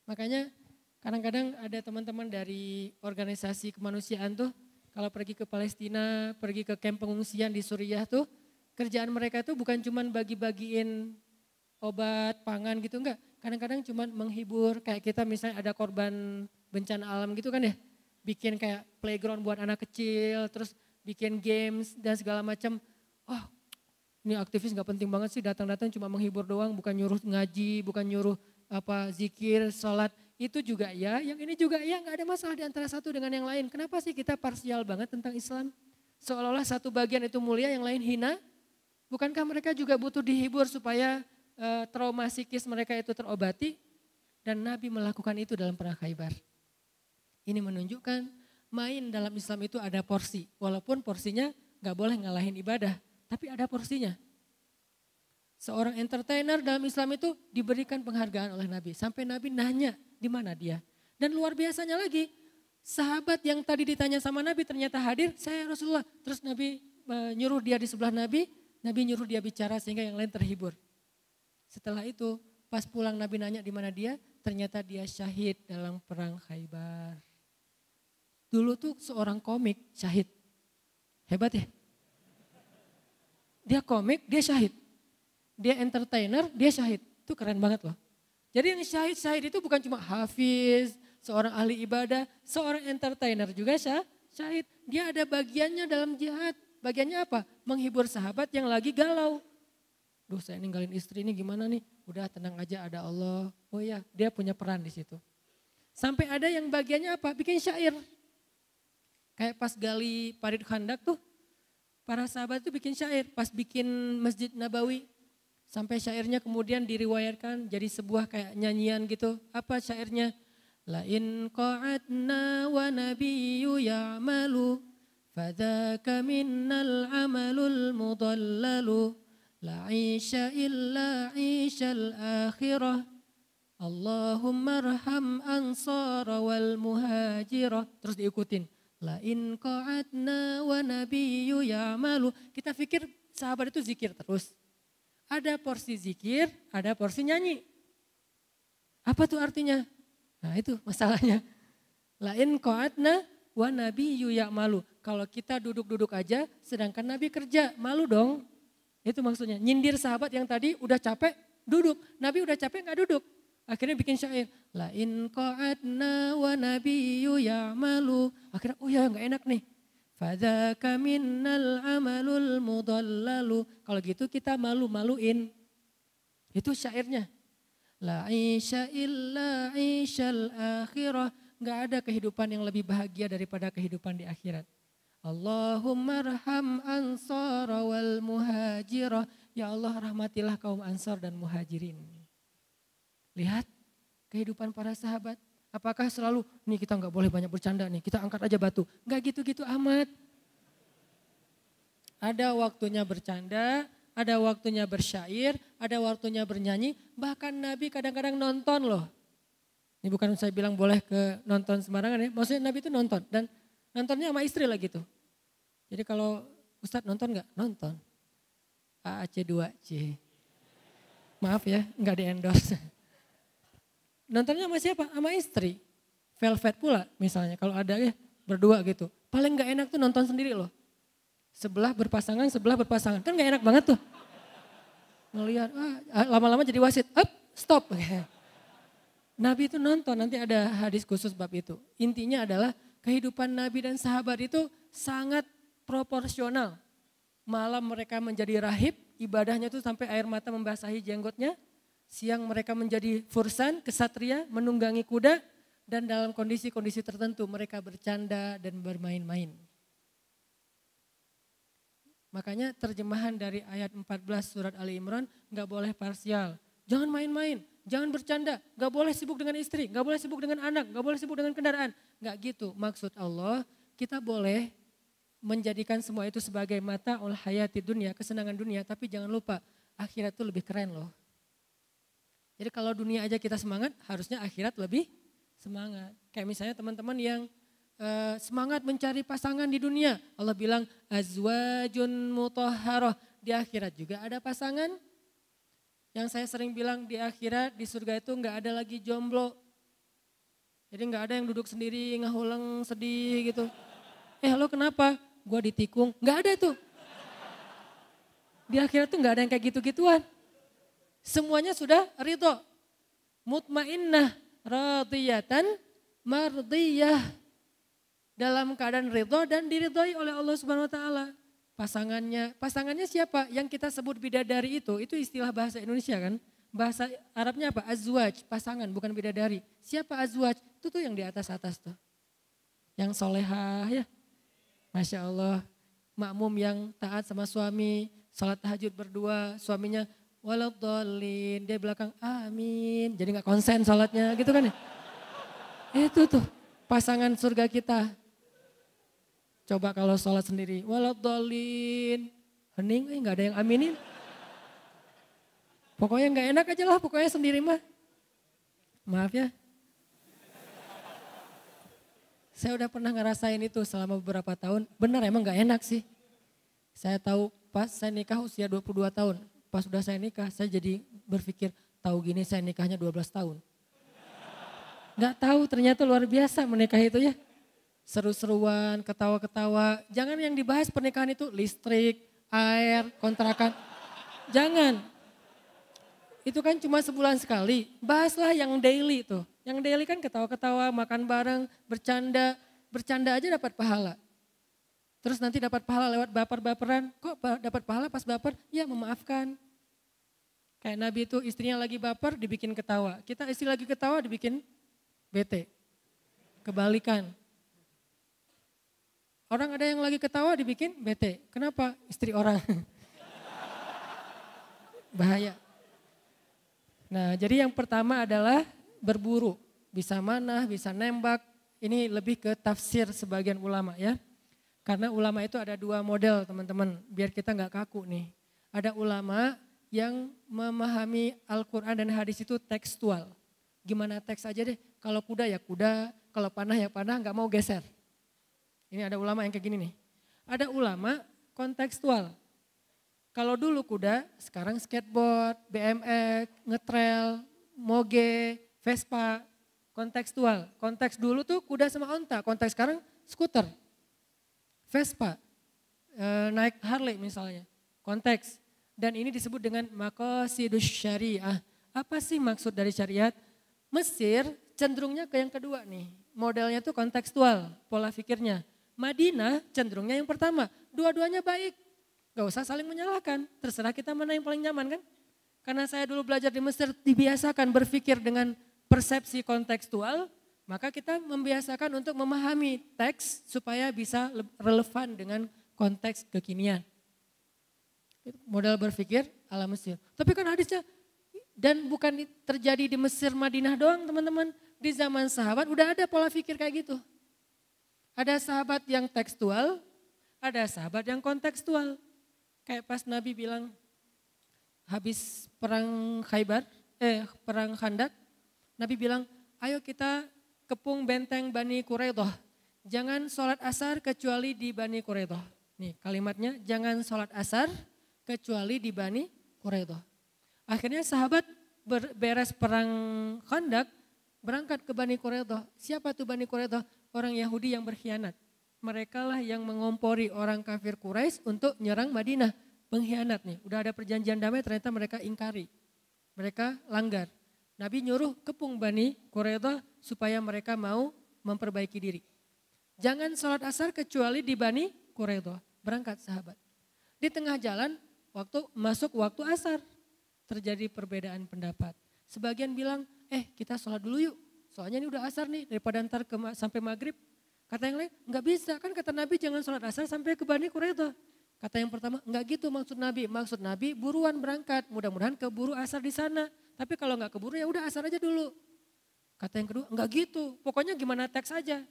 A: Makanya kadang-kadang ada teman-teman dari organisasi kemanusiaan tuh kalau pergi ke Palestina, pergi ke kamp pengungsian di Suriah tuh kerjaan mereka tuh bukan cuman bagi-bagiin obat, pangan gitu enggak. Kadang-kadang cuman menghibur kayak kita misalnya ada korban bencana alam gitu kan ya. Bikin kayak playground buat anak kecil, terus bikin games dan segala macam. Oh, ini aktivis nggak penting banget sih datang-datang cuma menghibur doang, bukan nyuruh ngaji, bukan nyuruh apa zikir, sholat. Itu juga ya, yang ini juga ya nggak ada masalah di antara satu dengan yang lain. Kenapa sih kita parsial banget tentang Islam? Seolah-olah satu bagian itu mulia, yang lain hina. Bukankah mereka juga butuh dihibur supaya uh, trauma psikis mereka itu terobati? Dan Nabi melakukan itu dalam perang Khaybar. Ini menunjukkan main dalam Islam itu ada porsi. Walaupun porsinya nggak boleh ngalahin ibadah, tapi ada porsinya. Seorang entertainer dalam Islam itu diberikan penghargaan oleh Nabi. Sampai Nabi nanya di mana dia. Dan luar biasanya lagi, sahabat yang tadi ditanya sama Nabi ternyata hadir, saya Rasulullah. Terus Nabi menyuruh dia di sebelah Nabi, Nabi nyuruh dia bicara sehingga yang lain terhibur. Setelah itu pas pulang Nabi nanya di mana dia, ternyata dia syahid dalam perang Khaybar. Dulu tuh seorang komik syahid. Hebat ya? Dia komik, dia syahid. Dia entertainer, dia syahid. Itu keren banget loh. Jadi yang syahid-syahid itu bukan cuma hafiz, seorang ahli ibadah, seorang entertainer juga syahid. Dia ada bagiannya dalam jihad. Bagiannya apa? Menghibur sahabat yang lagi galau. Duh saya ninggalin istri ini gimana nih? Udah tenang aja ada Allah. Oh iya, dia punya peran di situ. Sampai ada yang bagiannya apa? Bikin syair. Kayak pas gali parit khandak tuh, para sahabat tuh bikin syair. Pas bikin masjid Nabawi, sampai syairnya kemudian diriwayatkan jadi sebuah kayak nyanyian gitu. Apa syairnya? La in qa'adna wa nabiyyu ya'malu fadhaka minnal amalul mudallalu la isha illa ishal akhirah Allahumma arham ansara wal muhajirah. Terus diikutin. Lain qa'adna wa nabiyyu ya'malu. Kita pikir sahabat itu zikir terus. Ada porsi zikir, ada porsi nyanyi. Apa tuh artinya? Nah itu masalahnya. Lain qa'adna wa nabiyyu ya'malu. Kalau kita duduk-duduk aja sedangkan Nabi kerja, malu dong. Itu maksudnya. Nyindir sahabat yang tadi udah capek, duduk. Nabi udah capek nggak duduk. Akhirnya bikin syair. La in qa'adna wa nabiyyu ya'malu. Akhirnya oh ya nggak enak nih. Fadzaka minnal amalul mudallalu. Kalau gitu kita malu-maluin. Itu syairnya. La isya illa isyal akhirah. Nggak ada kehidupan yang lebih bahagia daripada kehidupan di akhirat. Allahumma arham ansar wal muhajirah. Ya Allah rahmatilah kaum ansar dan muhajirin. Lihat kehidupan para sahabat. Apakah selalu, nih kita nggak boleh banyak bercanda nih, kita angkat aja batu. Nggak gitu-gitu amat. Ada waktunya bercanda, ada waktunya bersyair, ada waktunya bernyanyi. Bahkan Nabi kadang-kadang nonton loh. Ini bukan saya bilang boleh ke nonton sembarangan ya. Maksudnya Nabi itu nonton dan nontonnya sama istri lah gitu. Jadi kalau Ustadz nonton nggak? Nonton. AAC 2C. Maaf ya, nggak di endorse. Nontonnya sama siapa? Sama istri. Velvet pula misalnya kalau ada ya berdua gitu. Paling gak enak tuh nonton sendiri loh. Sebelah berpasangan, sebelah berpasangan. Kan gak enak banget tuh. Ngelihat, ah, lama-lama jadi wasit. Up, stop. Nabi itu nonton, nanti ada hadis khusus bab itu. Intinya adalah kehidupan Nabi dan sahabat itu sangat proporsional. Malam mereka menjadi rahib, ibadahnya tuh sampai air mata membasahi jenggotnya. Siang mereka menjadi fursan, kesatria, menunggangi kuda, dan dalam kondisi-kondisi tertentu mereka bercanda dan bermain-main. Makanya terjemahan dari ayat 14 surat Ali Imran nggak boleh parsial. Jangan main-main, jangan bercanda, nggak boleh sibuk dengan istri, nggak boleh sibuk dengan anak, nggak boleh sibuk dengan kendaraan. Nggak gitu maksud Allah, kita boleh menjadikan semua itu sebagai mata oleh hayati dunia, kesenangan dunia, tapi jangan lupa akhirat itu lebih keren loh. Jadi kalau dunia aja kita semangat, harusnya akhirat lebih semangat. Kayak misalnya teman-teman yang uh, semangat mencari pasangan di dunia. Allah bilang azwajun mutahharah. Di akhirat juga ada pasangan. Yang saya sering bilang di akhirat di surga itu nggak ada lagi jomblo. Jadi nggak ada yang duduk sendiri ngahulang sedih gitu. Eh lo kenapa? Gua ditikung. Nggak ada tuh. Di akhirat tuh nggak ada yang kayak gitu-gituan. Semuanya sudah ridho. Mutmainnah radiyatan mardiyah. Dalam keadaan ridho dan diridhoi oleh Allah Subhanahu wa taala. Pasangannya, pasangannya siapa? Yang kita sebut bidadari itu, itu istilah bahasa Indonesia kan? Bahasa Arabnya apa? Azwaj, pasangan bukan bidadari. Siapa azwaj? Itu tuh yang di atas-atas tuh. Yang solehah ya. Masya Allah. Makmum yang taat sama suami, salat tahajud berdua, suaminya waladhalin. Dia belakang amin. Jadi nggak konsen sholatnya gitu kan ya. Itu tuh pasangan surga kita. Coba kalau sholat sendiri. Waladhalin. Hening eh, nggak ada yang aminin. Pokoknya nggak enak aja lah pokoknya sendiri mah. Maaf ya. Saya udah pernah ngerasain itu selama beberapa tahun. Benar emang nggak enak sih. Saya tahu pas saya nikah usia 22 tahun pas sudah saya nikah, saya jadi berpikir, tahu gini saya nikahnya 12 tahun. Gak tahu ternyata luar biasa menikah itu ya. Seru-seruan, ketawa-ketawa. Jangan yang dibahas pernikahan itu listrik, air, kontrakan. Jangan. Itu kan cuma sebulan sekali. Bahaslah yang daily tuh. Yang daily kan ketawa-ketawa, makan bareng, bercanda. Bercanda aja dapat pahala. Terus nanti dapat pahala lewat baper-baperan. Kok dapat pahala pas baper? Ya memaafkan. Kayak Nabi itu istrinya lagi baper dibikin ketawa. Kita istri lagi ketawa dibikin bete. Kebalikan. Orang ada yang lagi ketawa dibikin bete. Kenapa? Istri orang. Bahaya. Nah jadi yang pertama adalah berburu. Bisa mana, bisa nembak. Ini lebih ke tafsir sebagian ulama ya. Karena ulama itu ada dua model teman-teman, biar kita nggak kaku nih. Ada ulama yang memahami Al-Quran dan hadis itu tekstual. Gimana teks aja deh, kalau kuda ya kuda, kalau panah ya panah, nggak mau geser. Ini ada ulama yang kayak gini nih. Ada ulama kontekstual. Kalau dulu kuda, sekarang skateboard, BMX, ngetrail, moge, Vespa, kontekstual. Konteks dulu tuh kuda sama onta, konteks sekarang skuter. Vespa, e, naik Harley misalnya, konteks. Dan ini disebut dengan makosidus syariah. Apa sih maksud dari syariat? Mesir cenderungnya ke yang kedua nih. Modelnya tuh kontekstual, pola pikirnya. Madinah cenderungnya yang pertama. Dua-duanya baik. Gak usah saling menyalahkan. Terserah kita mana yang paling nyaman kan. Karena saya dulu belajar di Mesir dibiasakan berpikir dengan persepsi kontekstual. Maka kita membiasakan untuk memahami teks supaya bisa relevan dengan konteks kekinian. Modal berpikir ala Mesir. Tapi kan hadisnya dan bukan terjadi di Mesir Madinah doang teman-teman. Di zaman sahabat udah ada pola pikir kayak gitu. Ada sahabat yang tekstual, ada sahabat yang kontekstual. Kayak pas Nabi bilang habis perang Khaybar, eh perang Khandak, Nabi bilang, ayo kita kepung benteng Bani Quraidah. Jangan sholat asar kecuali di Bani Quraidah. Nih kalimatnya, jangan sholat asar kecuali di Bani Quraidah. Akhirnya sahabat beres perang Khandak, berangkat ke Bani Quraidah. Siapa tuh Bani Quraidah? Orang Yahudi yang berkhianat. Mereka lah yang mengompori orang kafir Quraisy untuk nyerang Madinah. Pengkhianat nih, udah ada perjanjian damai ternyata mereka ingkari. Mereka langgar. Nabi nyuruh kepung Bani Quraidah supaya mereka mau memperbaiki diri. Jangan sholat asar kecuali di Bani Quraidah. Berangkat sahabat. Di tengah jalan waktu masuk waktu asar terjadi perbedaan pendapat. Sebagian bilang, eh kita sholat dulu yuk. Soalnya ini udah asar nih daripada ntar ke, sampai maghrib. Kata yang lain, nggak bisa kan kata Nabi jangan sholat asar sampai ke Bani Quraidah. Kata yang pertama, enggak gitu maksud Nabi. Maksud Nabi buruan berangkat, mudah-mudahan keburu asar di sana. Tapi kalau enggak keburu ya udah asar aja dulu. Kata yang kedua, enggak gitu. Pokoknya gimana teks aja.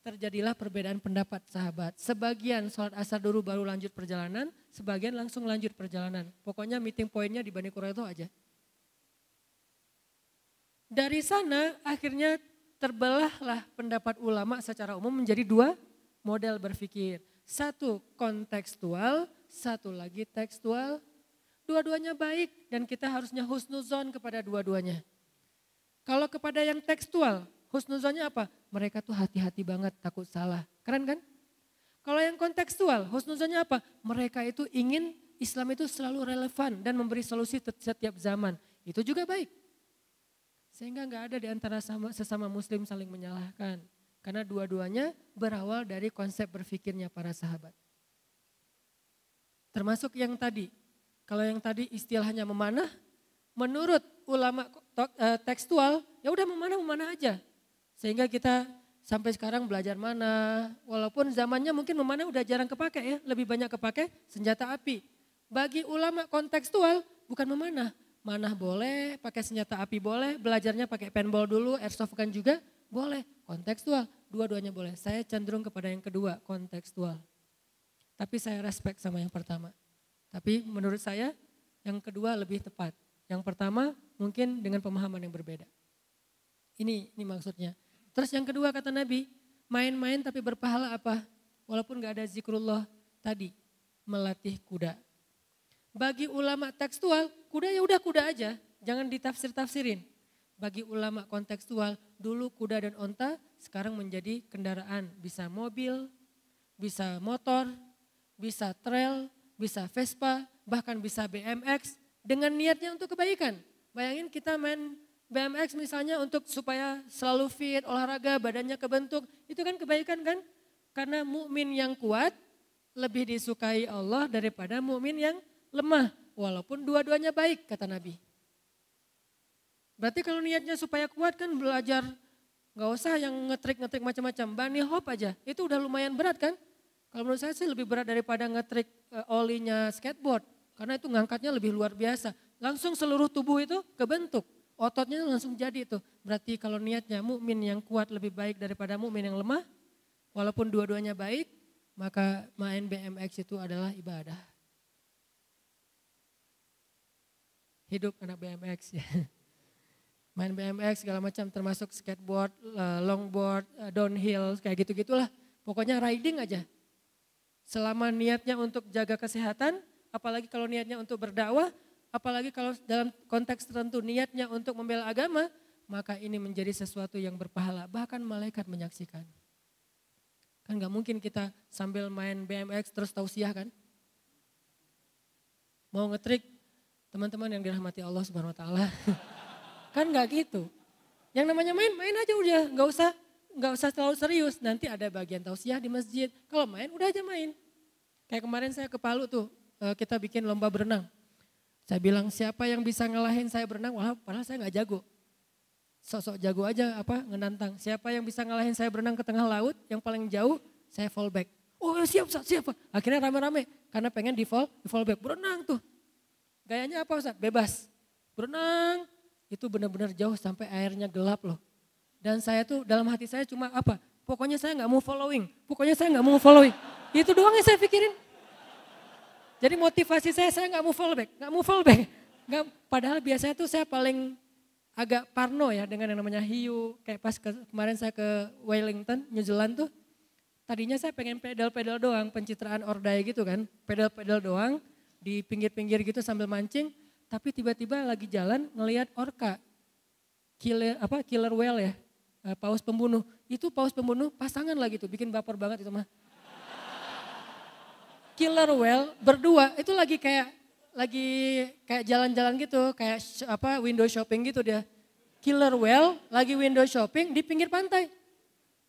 A: Terjadilah perbedaan pendapat sahabat. Sebagian sholat asar dulu baru lanjut perjalanan, sebagian langsung lanjut perjalanan. Pokoknya meeting poinnya di Bani Quraidah aja. Dari sana akhirnya terbelahlah pendapat ulama secara umum menjadi dua model berpikir. Satu kontekstual, satu lagi tekstual. Dua-duanya baik dan kita harusnya husnuzon kepada dua-duanya. Kalau kepada yang tekstual, husnuzonnya apa? Mereka tuh hati-hati banget takut salah. Keren kan? Kalau yang kontekstual, husnuzonnya apa? Mereka itu ingin Islam itu selalu relevan dan memberi solusi setiap zaman. Itu juga baik. Sehingga nggak ada di antara sama, sesama muslim saling menyalahkan. Karena dua-duanya berawal dari konsep berpikirnya para sahabat. Termasuk yang tadi. Kalau yang tadi istilahnya memanah, menurut ulama eh, tekstual, ya udah memanah-memanah aja. Sehingga kita sampai sekarang belajar mana, walaupun zamannya mungkin memanah udah jarang kepake ya, lebih banyak kepake senjata api. Bagi ulama kontekstual bukan memanah, Manah boleh, pakai senjata api boleh, belajarnya pakai paintball dulu, airsoft kan juga boleh. Kontekstual, dua-duanya boleh. Saya cenderung kepada yang kedua, kontekstual. Tapi saya respect sama yang pertama. Tapi menurut saya yang kedua lebih tepat. Yang pertama mungkin dengan pemahaman yang berbeda. Ini ini maksudnya. Terus yang kedua kata Nabi, main-main tapi berpahala apa? Walaupun gak ada zikrullah tadi, melatih kuda. Bagi ulama tekstual, kuda ya udah kuda aja, jangan ditafsir-tafsirin. Bagi ulama kontekstual, dulu kuda dan onta sekarang menjadi kendaraan. Bisa mobil, bisa motor, bisa trail, bisa Vespa, bahkan bisa BMX dengan niatnya untuk kebaikan. Bayangin kita main BMX misalnya untuk supaya selalu fit, olahraga, badannya kebentuk, itu kan kebaikan kan? Karena mukmin yang kuat lebih disukai Allah daripada mukmin yang lemah. Walaupun dua-duanya baik kata Nabi. Berarti kalau niatnya supaya kuat kan belajar nggak usah yang ngetrik-ngetrik macam-macam. Bani hop aja itu udah lumayan berat kan. Kalau menurut saya sih lebih berat daripada ngetrik uh, olinya skateboard. Karena itu ngangkatnya lebih luar biasa. Langsung seluruh tubuh itu kebentuk. Ototnya langsung jadi itu. Berarti kalau niatnya mukmin yang kuat lebih baik daripada mukmin yang lemah, walaupun dua-duanya baik, maka main BMX itu adalah ibadah. hidup anak BMX ya. Main BMX segala macam termasuk skateboard, eh, longboard, eh, downhill kayak gitu-gitulah. Pokoknya riding aja. Selama niatnya untuk jaga kesehatan, apalagi kalau niatnya untuk berdakwah, apalagi kalau dalam konteks tertentu niatnya untuk membela agama, maka ini menjadi sesuatu yang berpahala. Bahkan malaikat menyaksikan. Kan gak mungkin kita sambil main BMX terus tausiah kan. Mau ngetrik Teman-teman yang dirahmati Allah Subhanahu wa taala. kan nggak gitu. Yang namanya main, main aja udah, nggak usah nggak usah terlalu serius. Nanti ada bagian tausiah di masjid. Kalau main udah aja main. Kayak kemarin saya ke Palu tuh, eh, kita bikin lomba berenang. Saya bilang siapa yang bisa ngalahin saya berenang, wah padahal saya nggak jago. Sosok jago aja apa ngenantang. Siapa yang bisa ngalahin saya berenang ke tengah laut, yang paling jauh saya fallback. Oh siap, siap. Akhirnya rame-rame karena pengen di fall, di fallback. Berenang tuh. Gayanya apa Ustaz? Bebas. Berenang, itu benar-benar jauh sampai airnya gelap loh. Dan saya tuh dalam hati saya cuma apa? Pokoknya saya nggak mau following. Pokoknya saya nggak mau following. Itu doang yang saya pikirin. Jadi motivasi saya, saya nggak mau follow back. Nggak mau follow back. Gak, padahal biasanya tuh saya paling agak parno ya dengan yang namanya hiu. Kayak pas ke, kemarin saya ke Wellington, New Zealand tuh. Tadinya saya pengen pedal-pedal doang, pencitraan ordai gitu kan. Pedal-pedal doang di pinggir-pinggir gitu sambil mancing, tapi tiba-tiba lagi jalan ngelihat orka, killer apa killer whale ya, eh, paus pembunuh. Itu paus pembunuh pasangan lagi tuh, bikin baper banget itu mah. Killer whale berdua itu lagi kayak lagi kayak jalan-jalan gitu, kayak apa window shopping gitu dia. Killer whale lagi window shopping di pinggir pantai.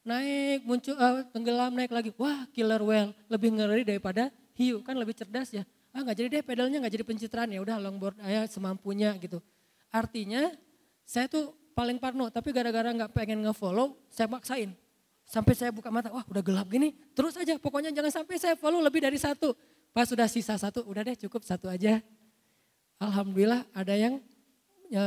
A: Naik, muncul, uh, tenggelam, naik lagi. Wah killer whale, lebih ngeri daripada hiu, kan lebih cerdas ya ah nggak jadi deh pedalnya nggak jadi pencitraan ya udah longboard aja semampunya gitu. Artinya saya tuh paling parno tapi gara-gara nggak pengen ngefollow saya maksain. Sampai saya buka mata, wah udah gelap gini. Terus aja, pokoknya jangan sampai saya follow lebih dari satu. Pas sudah sisa satu, udah deh cukup satu aja. Alhamdulillah ada yang e,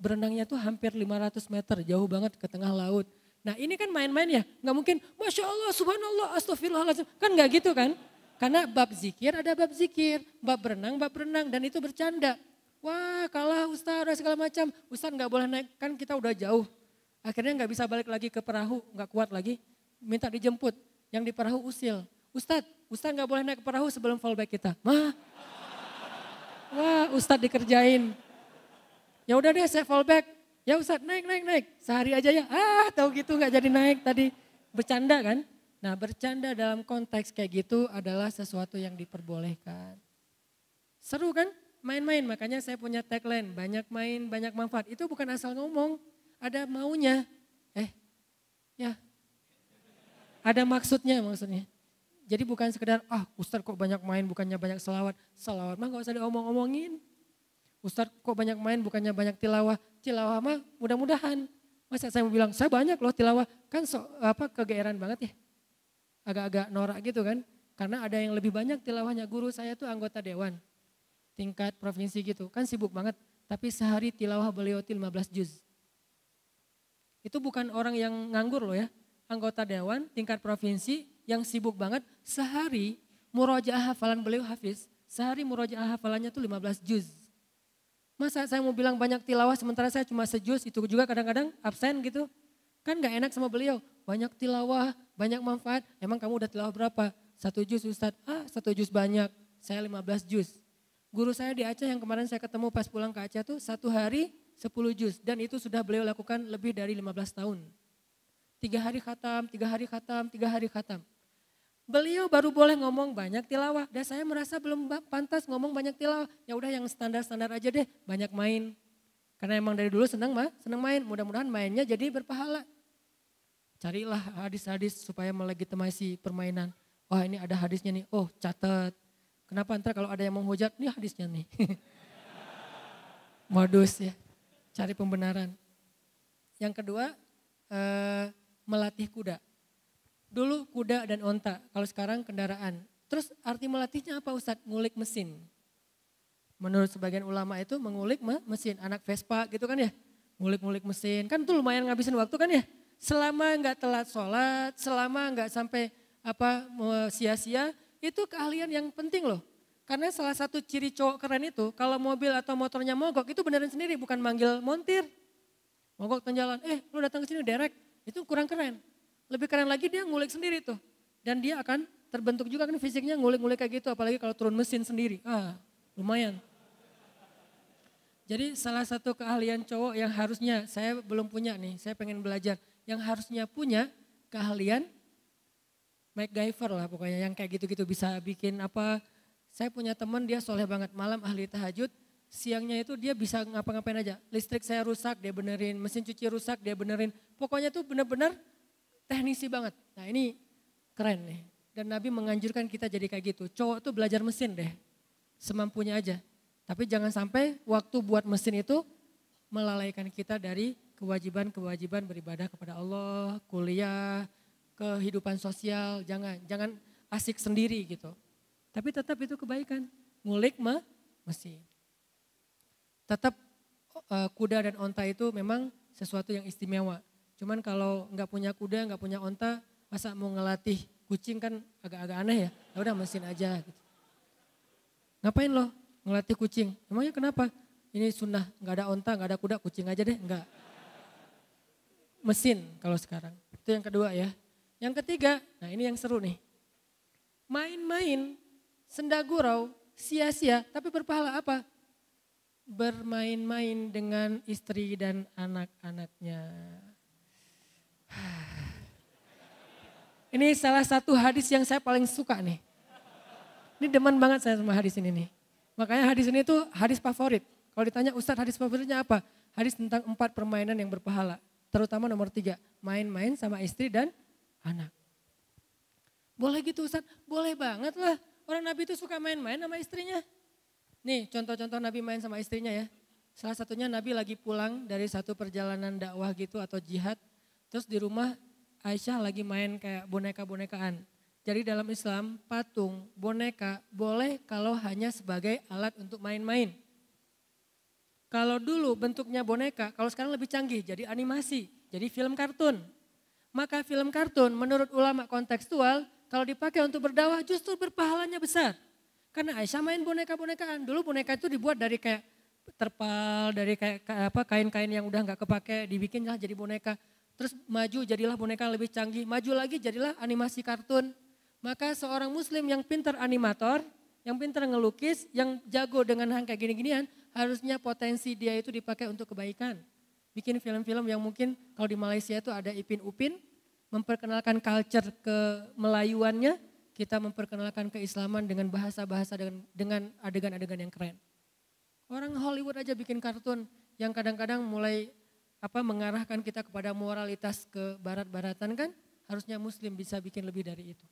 A: berenangnya tuh hampir 500 meter, jauh banget ke tengah laut. Nah ini kan main-main ya, nggak mungkin Masya Allah, Subhanallah, Astagfirullahaladzim. Kan nggak gitu kan? Karena bab zikir ada bab zikir, bab berenang, bab berenang dan itu bercanda. Wah kalah Ustaz segala macam, Ustaz nggak boleh naik, kan kita udah jauh. Akhirnya nggak bisa balik lagi ke perahu, nggak kuat lagi. Minta dijemput, yang di perahu usil. Ustadz, Ustadz nggak boleh naik ke perahu sebelum fallback kita. Mah, wah Ustadz dikerjain. Ya udah deh saya fallback. Ya Ustadz naik, naik, naik. Sehari aja ya. Ah tahu gitu nggak jadi naik tadi. Bercanda kan? Nah bercanda dalam konteks kayak gitu adalah sesuatu yang diperbolehkan. Seru kan? Main-main, makanya saya punya tagline, banyak main, banyak manfaat. Itu bukan asal ngomong, ada maunya. Eh, ya. Ada maksudnya maksudnya. Jadi bukan sekedar, ah Ustadz kok banyak main bukannya banyak selawat. Selawat mah gak usah diomong-omongin. Ustadz kok banyak main bukannya banyak tilawah. Tilawah mah mudah-mudahan. Masa saya mau bilang, saya banyak loh tilawah. Kan so, apa kegeeran banget ya. Agak-agak norak gitu kan. Karena ada yang lebih banyak tilawahnya. Guru saya tuh anggota dewan. Tingkat provinsi gitu. Kan sibuk banget. Tapi sehari tilawah beliau 15 juz. Itu bukan orang yang nganggur loh ya. Anggota dewan tingkat provinsi yang sibuk banget sehari murojaah hafalan beliau hafiz. Sehari murojaah hafalannya tuh 15 juz. Masa saya mau bilang banyak tilawah sementara saya cuma sejuz itu juga kadang-kadang absen gitu. Kan gak enak sama beliau. Banyak tilawah, banyak manfaat. Emang kamu udah tilawah berapa? Satu juz Ustadz. Ah satu juz banyak. Saya 15 juz. Guru saya di Aceh yang kemarin saya ketemu pas pulang ke Aceh tuh satu hari 10 juz dan itu sudah beliau lakukan lebih dari 15 tahun. Tiga hari khatam, tiga hari khatam, tiga hari khatam. Beliau baru boleh ngomong banyak tilawah dan saya merasa belum pantas ngomong banyak tilawah. Ya udah yang standar-standar aja deh, banyak main. Karena emang dari dulu senang mah, senang main. Mudah-mudahan mainnya jadi berpahala. Carilah hadis-hadis supaya melegitimasi permainan. Wah ini ada hadisnya nih, oh catat. Kenapa ntar kalau ada yang menghujat, ini hadisnya nih. Modus ya cari pembenaran. Yang kedua, eh, melatih kuda. Dulu kuda dan onta, kalau sekarang kendaraan. Terus arti melatihnya apa Ustadz? Ngulik mesin. Menurut sebagian ulama itu mengulik mesin, anak Vespa gitu kan ya. Ngulik-ngulik mesin, kan itu lumayan ngabisin waktu kan ya. Selama nggak telat sholat, selama nggak sampai apa sia-sia, itu keahlian yang penting loh. Karena salah satu ciri cowok keren itu, kalau mobil atau motornya mogok, itu beneran sendiri, bukan manggil montir. Mogok jalan, eh lu datang ke sini derek, itu kurang keren. Lebih keren lagi dia ngulik sendiri tuh. Dan dia akan terbentuk juga kan fisiknya ngulik-ngulik kayak gitu, apalagi kalau turun mesin sendiri. Ah, lumayan. Jadi salah satu keahlian cowok yang harusnya saya belum punya nih, saya pengen belajar. Yang harusnya punya keahlian MacGyver lah pokoknya yang kayak gitu-gitu bisa bikin apa saya punya teman dia soleh banget malam ahli tahajud, siangnya itu dia bisa ngapa-ngapain aja. Listrik saya rusak, dia benerin, mesin cuci rusak, dia benerin. Pokoknya tuh bener-bener teknisi banget. Nah ini keren nih. Dan Nabi menganjurkan kita jadi kayak gitu. Cowok tuh belajar mesin deh, semampunya aja. Tapi jangan sampai waktu buat mesin itu melalaikan kita dari kewajiban-kewajiban beribadah kepada Allah, kuliah, kehidupan sosial, jangan jangan asik sendiri gitu. Tapi tetap itu kebaikan. Ngulik mah mesin. Tetap uh, kuda dan onta itu memang sesuatu yang istimewa. Cuman kalau nggak punya kuda, nggak punya onta, masa mau ngelatih kucing kan agak-agak aneh ya. Ya udah mesin aja gitu. Ngapain loh ngelatih kucing? Emangnya kenapa? Ini sunnah, nggak ada onta, nggak ada kuda, kucing aja deh, nggak. Mesin kalau sekarang. Itu yang kedua ya. Yang ketiga, nah ini yang seru nih. Main-main senda gurau, sia-sia, tapi berpahala apa? Bermain-main dengan istri dan anak-anaknya. Ini salah satu hadis yang saya paling suka nih. Ini demen banget saya sama hadis ini nih. Makanya hadis ini tuh hadis favorit. Kalau ditanya Ustadz hadis favoritnya apa? Hadis tentang empat permainan yang berpahala. Terutama nomor tiga, main-main sama istri dan anak. Boleh gitu Ustadz? Boleh banget lah. Orang Nabi itu suka main-main sama istrinya. Nih contoh-contoh Nabi main sama istrinya ya. Salah satunya Nabi lagi pulang dari satu perjalanan dakwah gitu atau jihad. Terus di rumah Aisyah lagi main kayak boneka-bonekaan. Jadi dalam Islam patung, boneka boleh kalau hanya sebagai alat untuk main-main. Kalau dulu bentuknya boneka, kalau sekarang lebih canggih jadi animasi, jadi film kartun. Maka film kartun menurut ulama kontekstual kalau dipakai untuk berdakwah justru berpahalanya besar. Karena Aisyah main boneka-bonekaan. Dulu boneka itu dibuat dari kayak terpal, dari kayak apa kain-kain yang udah nggak kepake, dibikinlah jadi boneka. Terus maju jadilah boneka lebih canggih, maju lagi jadilah animasi kartun. Maka seorang muslim yang pintar animator, yang pintar ngelukis, yang jago dengan hal kayak gini-ginian, harusnya potensi dia itu dipakai untuk kebaikan. Bikin film-film yang mungkin kalau di Malaysia itu ada Ipin Upin, memperkenalkan culture ke Melayuannya, kita memperkenalkan keislaman dengan bahasa-bahasa dengan adegan-adegan yang keren. Orang Hollywood aja bikin kartun yang kadang-kadang mulai apa mengarahkan kita kepada moralitas ke barat-baratan kan, harusnya muslim bisa bikin lebih dari itu.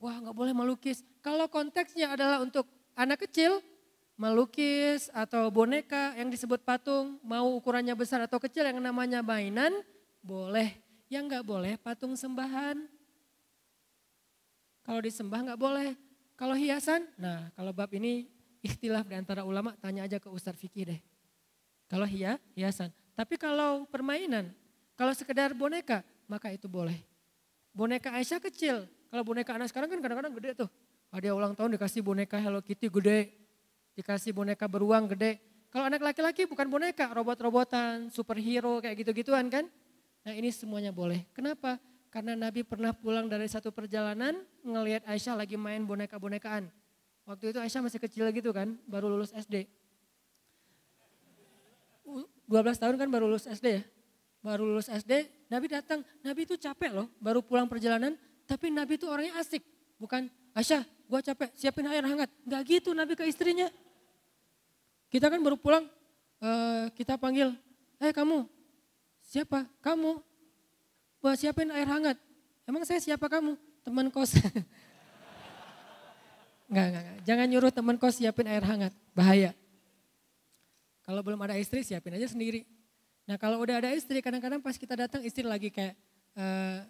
A: Wah nggak boleh melukis. Kalau konteksnya adalah untuk anak kecil, melukis atau boneka yang disebut patung, mau ukurannya besar atau kecil yang namanya mainan, boleh. Yang nggak boleh patung sembahan. Kalau disembah nggak boleh. Kalau hiasan, nah kalau bab ini ikhtilaf di antara ulama, tanya aja ke Ustadz Fikih deh. Kalau hia, hiasan. Tapi kalau permainan, kalau sekedar boneka, maka itu boleh. Boneka Aisyah kecil, kalau boneka anak sekarang kan kadang-kadang gede tuh. Ada ulang tahun dikasih boneka Hello Kitty gede, dikasih boneka beruang gede. Kalau anak laki-laki bukan boneka, robot-robotan, superhero kayak gitu-gituan kan. Nah ini semuanya boleh. Kenapa? Karena Nabi pernah pulang dari satu perjalanan ngelihat Aisyah lagi main boneka-bonekaan. Waktu itu Aisyah masih kecil gitu kan, baru lulus SD. 12 tahun kan baru lulus SD ya. Baru lulus SD, Nabi datang. Nabi itu capek loh, baru pulang perjalanan. Tapi Nabi itu orangnya asik. Bukan, Aisyah gua capek, siapin air hangat. Enggak gitu Nabi ke istrinya. Kita kan baru pulang, uh, kita panggil, eh kamu, siapa? Kamu, buat siapin air hangat. Emang saya siapa kamu? Teman kos. enggak, enggak, enggak. Jangan nyuruh teman kos siapin air hangat, bahaya. Kalau belum ada istri siapin aja sendiri. Nah kalau udah ada istri, kadang-kadang pas kita datang istri lagi kayak uh,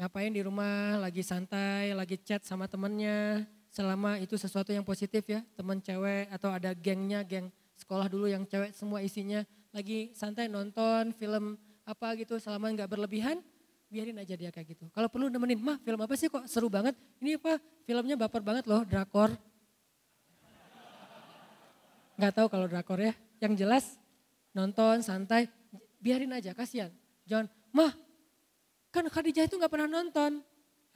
A: ngapain di rumah, lagi santai, lagi chat sama temennya. Selama itu sesuatu yang positif ya, teman cewek atau ada gengnya, geng sekolah dulu yang cewek semua isinya lagi santai nonton film apa gitu selama nggak berlebihan biarin aja dia kayak gitu. Kalau perlu nemenin, mah film apa sih kok seru banget? Ini apa filmnya baper banget loh, drakor. Nggak tahu kalau drakor ya. Yang jelas nonton santai, biarin aja kasihan. Jangan, mah kan Khadijah itu nggak pernah nonton.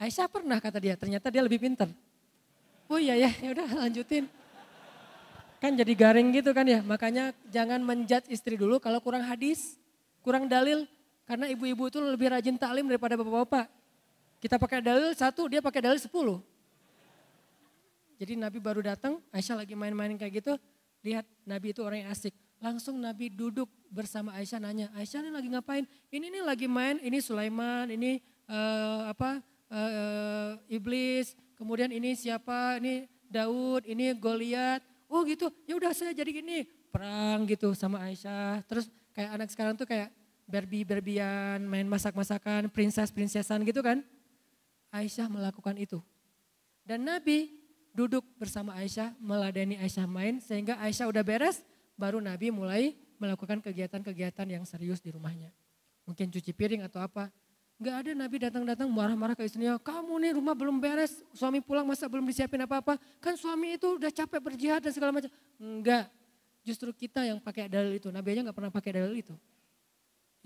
A: Aisyah pernah kata dia, ternyata dia lebih pinter. Oh iya ya, ya udah lanjutin. Kan jadi garing gitu kan ya. Makanya jangan menjat istri dulu kalau kurang hadis, kurang dalil. Karena ibu-ibu itu lebih rajin taklim daripada bapak-bapak. Kita pakai dalil satu, dia pakai dalil sepuluh. Jadi Nabi baru datang, Aisyah lagi main-main kayak gitu. Lihat Nabi itu orang yang asik. Langsung Nabi duduk bersama Aisyah nanya, Aisyah ini lagi ngapain? Ini nih lagi main, ini Sulaiman, ini uh, apa uh, iblis, kemudian ini siapa, ini Daud, ini Goliat. Oh gitu, ya udah saya jadi gini, perang gitu sama Aisyah. Terus kayak anak sekarang tuh kayak Barbie-Barbian, main masak-masakan, princess-princessan gitu kan. Aisyah melakukan itu. Dan Nabi duduk bersama Aisyah, meladeni Aisyah main sehingga Aisyah udah beres, baru Nabi mulai melakukan kegiatan-kegiatan yang serius di rumahnya. Mungkin cuci piring atau apa. Gak ada Nabi datang-datang marah-marah ke istrinya, kamu nih rumah belum beres, suami pulang masa belum disiapin apa-apa. Kan suami itu udah capek berjihad dan segala macam. Enggak, justru kita yang pakai dalil itu. Nabi aja gak pernah pakai dalil itu.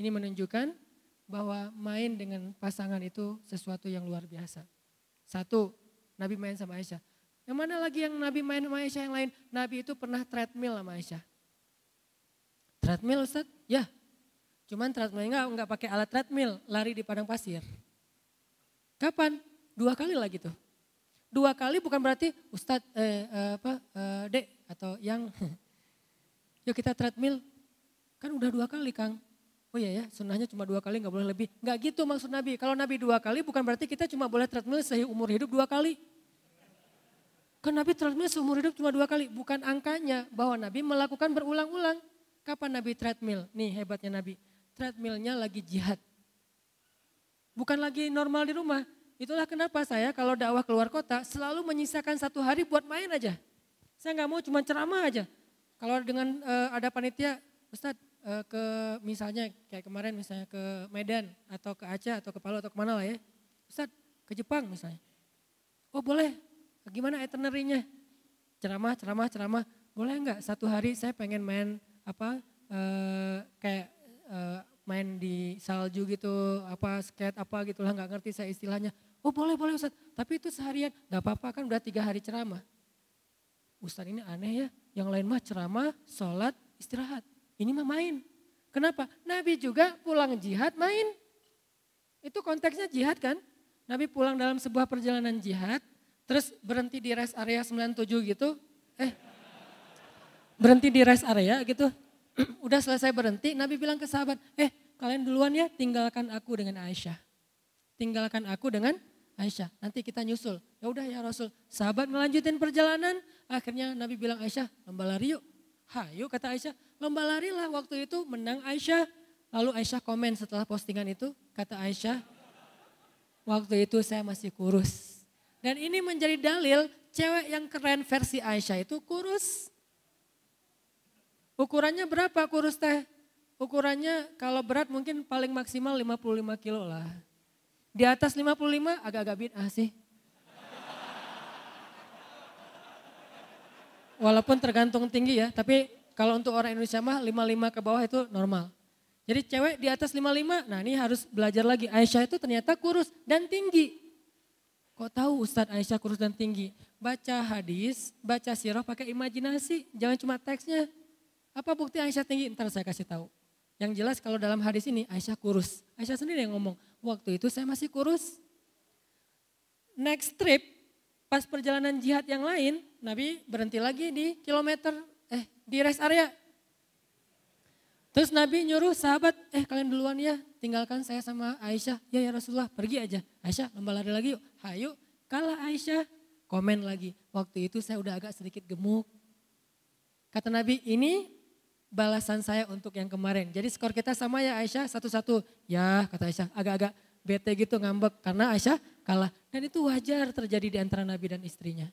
A: Ini menunjukkan bahwa main dengan pasangan itu sesuatu yang luar biasa. Satu, Nabi main sama Aisyah. Yang mana lagi yang Nabi main sama Aisyah yang lain? Nabi itu pernah treadmill sama Aisyah. Treadmill Ustaz? Ya, Cuman treadmill enggak, enggak pakai alat treadmill, lari di padang pasir. Kapan? Dua kali lagi tuh. Dua kali bukan berarti Ustadz, eh, eh, apa, eh, dek atau yang, yuk kita treadmill. Kan udah dua kali Kang. Oh iya ya, sunnahnya cuma dua kali nggak boleh lebih. Nggak gitu maksud Nabi. Kalau Nabi dua kali bukan berarti kita cuma boleh treadmill seumur hidup dua kali. Kan Nabi treadmill seumur hidup cuma dua kali. Bukan angkanya bahwa Nabi melakukan berulang-ulang. Kapan Nabi treadmill? Nih hebatnya Nabi treadmillnya lagi jihad. Bukan lagi normal di rumah. Itulah kenapa saya kalau dakwah keluar kota selalu menyisakan satu hari buat main aja. Saya nggak mau cuma ceramah aja. Kalau dengan uh, ada panitia, Ustadz uh, ke misalnya kayak kemarin misalnya ke Medan atau ke Aceh atau ke Palu atau ke mana lah ya. Ustadz ke Jepang misalnya. Oh boleh, gimana itinerary-nya? Ceramah, ceramah, ceramah. Boleh nggak satu hari saya pengen main apa uh, kayak uh, main di salju gitu, apa skate apa gitulah nggak ngerti saya istilahnya. Oh boleh boleh Ustaz, tapi itu seharian nggak apa-apa kan udah tiga hari ceramah. Ustaz ini aneh ya, yang lain mah ceramah, sholat, istirahat. Ini mah main. Kenapa? Nabi juga pulang jihad main. Itu konteksnya jihad kan? Nabi pulang dalam sebuah perjalanan jihad, terus berhenti di rest area 97 gitu. Eh, berhenti di rest area gitu. Udah selesai berhenti, Nabi bilang ke sahabat, eh kalian duluan ya tinggalkan aku dengan Aisyah. Tinggalkan aku dengan Aisyah, nanti kita nyusul. Ya udah ya Rasul, sahabat melanjutin perjalanan, akhirnya Nabi bilang Aisyah, lomba lari yuk. Hayu kata Aisyah, lomba lari lah waktu itu menang Aisyah. Lalu Aisyah komen setelah postingan itu, kata Aisyah, waktu itu saya masih kurus. Dan ini menjadi dalil cewek yang keren versi Aisyah itu kurus. Ukurannya berapa kurus teh? Ukurannya kalau berat mungkin paling maksimal 55 kilo lah. Di atas 55 agak-agak bid'ah sih. Walaupun tergantung tinggi ya, tapi kalau untuk orang Indonesia mah 55 ke bawah itu normal. Jadi cewek di atas 55, nah ini harus belajar lagi. Aisyah itu ternyata kurus dan tinggi. Kok tahu Ustadz Aisyah kurus dan tinggi? Baca hadis, baca sirah pakai imajinasi, jangan cuma teksnya. Apa bukti Aisyah tinggi? Ntar saya kasih tahu. Yang jelas kalau dalam hadis ini Aisyah kurus. Aisyah sendiri yang ngomong, waktu itu saya masih kurus. Next trip, pas perjalanan jihad yang lain, Nabi berhenti lagi di kilometer, eh di rest area. Terus Nabi nyuruh sahabat, eh kalian duluan ya, tinggalkan saya sama Aisyah. Ya ya Rasulullah, pergi aja. Aisyah lomba lari lagi yuk. Hayu, kalah Aisyah. Komen lagi, waktu itu saya udah agak sedikit gemuk. Kata Nabi, ini balasan saya untuk yang kemarin. Jadi skor kita sama ya Aisyah satu-satu. Ya kata Aisyah agak-agak bete gitu ngambek karena Aisyah kalah. Dan itu wajar terjadi di antara Nabi dan istrinya.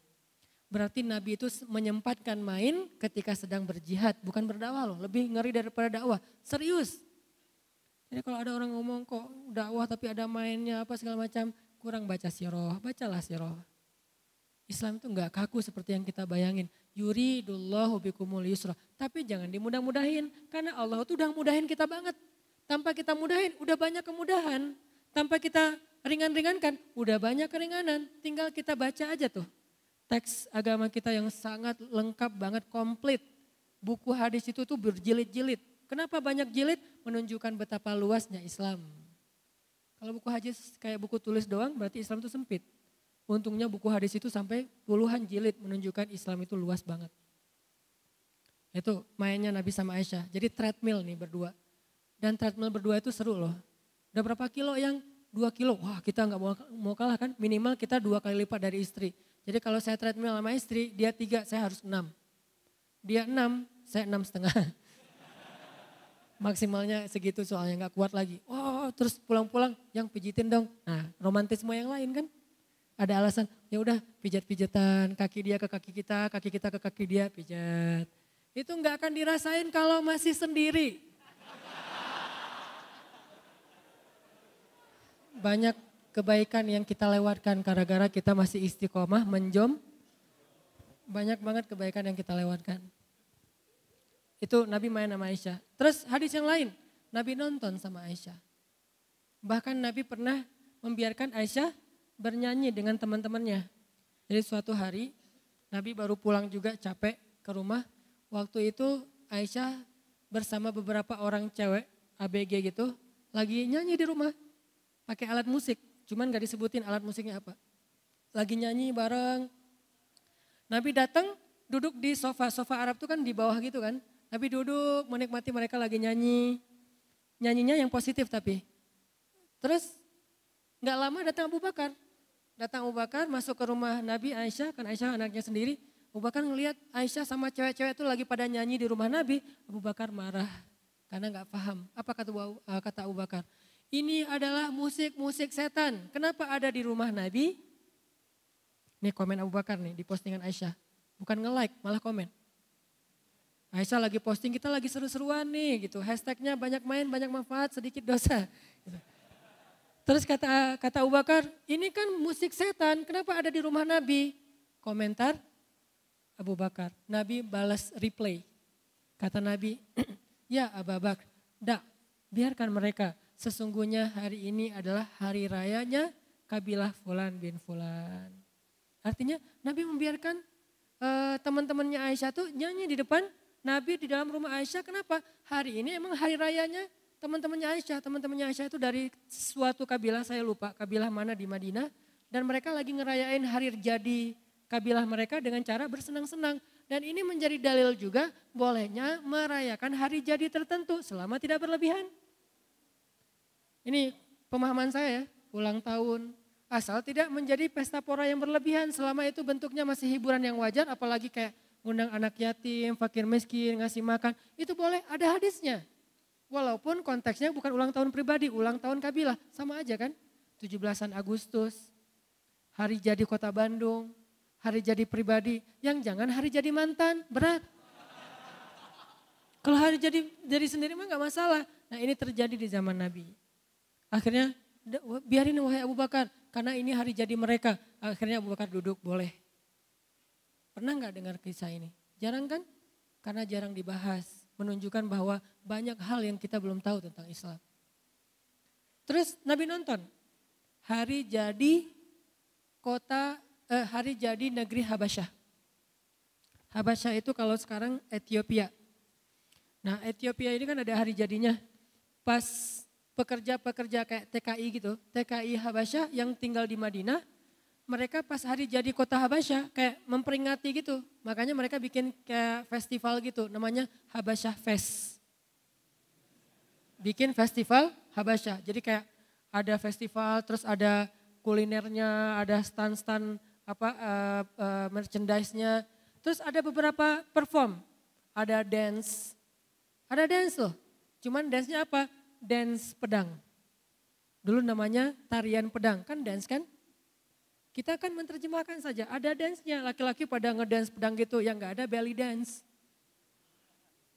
A: Berarti Nabi itu menyempatkan main ketika sedang berjihad, bukan berdakwah loh. Lebih ngeri daripada dakwah, serius. Jadi kalau ada orang ngomong kok dakwah tapi ada mainnya apa segala macam, kurang baca siroh, bacalah siroh. Islam itu enggak kaku seperti yang kita bayangin. Yuridullahu bikumul yusra. Tapi jangan dimudah-mudahin. Karena Allah itu udah mudahin kita banget. Tanpa kita mudahin, udah banyak kemudahan. Tanpa kita ringan-ringankan, udah banyak keringanan. Tinggal kita baca aja tuh. Teks agama kita yang sangat lengkap banget, komplit. Buku hadis itu tuh berjilid-jilid. Kenapa banyak jilid? Menunjukkan betapa luasnya Islam. Kalau buku hadis kayak buku tulis doang berarti Islam itu sempit. Untungnya buku hadis itu sampai puluhan jilid menunjukkan Islam itu luas banget. Itu mainnya Nabi sama Aisyah. Jadi treadmill nih berdua. Dan treadmill berdua itu seru loh. Udah berapa kilo yang dua kilo? Wah kita nggak mau, mau kalah kan. Minimal kita dua kali lipat dari istri. Jadi kalau saya treadmill sama istri, dia tiga, saya harus enam. Dia enam, saya enam setengah. Maksimalnya segitu soalnya nggak kuat lagi. Oh terus pulang-pulang yang pijitin dong. Nah romantisme yang lain kan ada alasan, ya udah pijat-pijatan kaki dia ke kaki kita, kaki kita ke kaki dia, pijat. Itu nggak akan dirasain kalau masih sendiri. Banyak kebaikan yang kita lewatkan gara-gara kita masih istiqomah menjom. Banyak banget kebaikan yang kita lewatkan. Itu Nabi main sama Aisyah. Terus hadis yang lain, Nabi nonton sama Aisyah. Bahkan Nabi pernah membiarkan Aisyah bernyanyi dengan teman-temannya. Jadi suatu hari Nabi baru pulang juga capek ke rumah. Waktu itu Aisyah bersama beberapa orang cewek ABG gitu lagi nyanyi di rumah pakai alat musik. Cuman gak disebutin alat musiknya apa. Lagi nyanyi bareng. Nabi datang duduk di sofa. Sofa Arab tuh kan di bawah gitu kan. Nabi duduk menikmati mereka lagi nyanyi. Nyanyinya yang positif tapi. Terus nggak lama datang Abu Bakar datang Abu Bakar masuk ke rumah Nabi Aisyah, kan Aisyah anaknya sendiri. Abu Bakar ngelihat Aisyah sama cewek-cewek itu lagi pada nyanyi di rumah Nabi. Abu Bakar marah karena nggak paham. Apa kata, uh, kata Abu Bakar? Ini adalah musik-musik setan. Kenapa ada di rumah Nabi? Nih komen Abu Bakar nih di postingan Aisyah. Bukan nge-like, malah komen. Aisyah lagi posting, kita lagi seru-seruan nih gitu. Hashtagnya banyak main, banyak manfaat, sedikit dosa. Gitu. Terus kata kata Abu Bakar, ini kan musik setan, kenapa ada di rumah Nabi? Komentar Abu Bakar, Nabi balas replay. Kata Nabi, ya Abu Bakar, dak, biarkan mereka. Sesungguhnya hari ini adalah hari rayanya kabilah Fulan bin Fulan. Artinya Nabi membiarkan uh, teman-temannya Aisyah tuh nyanyi di depan Nabi di dalam rumah Aisyah. Kenapa? Hari ini emang hari rayanya teman-temannya Aisyah, teman-temannya Aisyah itu dari suatu kabilah, saya lupa kabilah mana di Madinah. Dan mereka lagi ngerayain hari jadi kabilah mereka dengan cara bersenang-senang. Dan ini menjadi dalil juga bolehnya merayakan hari jadi tertentu selama tidak berlebihan. Ini pemahaman saya, ulang tahun. Asal tidak menjadi pesta pora yang berlebihan selama itu bentuknya masih hiburan yang wajar apalagi kayak undang anak yatim, fakir miskin, ngasih makan. Itu boleh, ada hadisnya. Walaupun konteksnya bukan ulang tahun pribadi, ulang tahun kabilah. Sama aja kan? 17-an Agustus, hari jadi kota Bandung, hari jadi pribadi. Yang jangan hari jadi mantan, berat. Kalau hari jadi jadi sendiri mah gak masalah. Nah ini terjadi di zaman Nabi. Akhirnya biarin wahai Abu Bakar, karena ini hari jadi mereka. Akhirnya Abu Bakar duduk, boleh. Pernah nggak dengar kisah ini? Jarang kan? Karena jarang dibahas menunjukkan bahwa banyak hal yang kita belum tahu tentang Islam. Terus Nabi nonton hari jadi kota eh, hari jadi negeri Habasyah. Habasyah itu kalau sekarang Ethiopia. Nah Ethiopia ini kan ada hari jadinya. Pas pekerja-pekerja kayak TKI gitu, TKI Habasyah yang tinggal di Madinah, mereka pas hari jadi kota Habasyah kayak memperingati gitu. Makanya mereka bikin kayak festival gitu namanya Habasyah Fest. Bikin festival Habasyah. Jadi kayak ada festival terus ada kulinernya, ada stand-stand apa uh, uh, merchandise-nya. Terus ada beberapa perform. Ada dance. Ada dance loh. Cuman dance-nya apa? Dance pedang. Dulu namanya tarian pedang. Kan dance kan? Kita akan menerjemahkan saja, ada dance-nya. Laki-laki pada ngedance pedang gitu, yang nggak ada belly dance.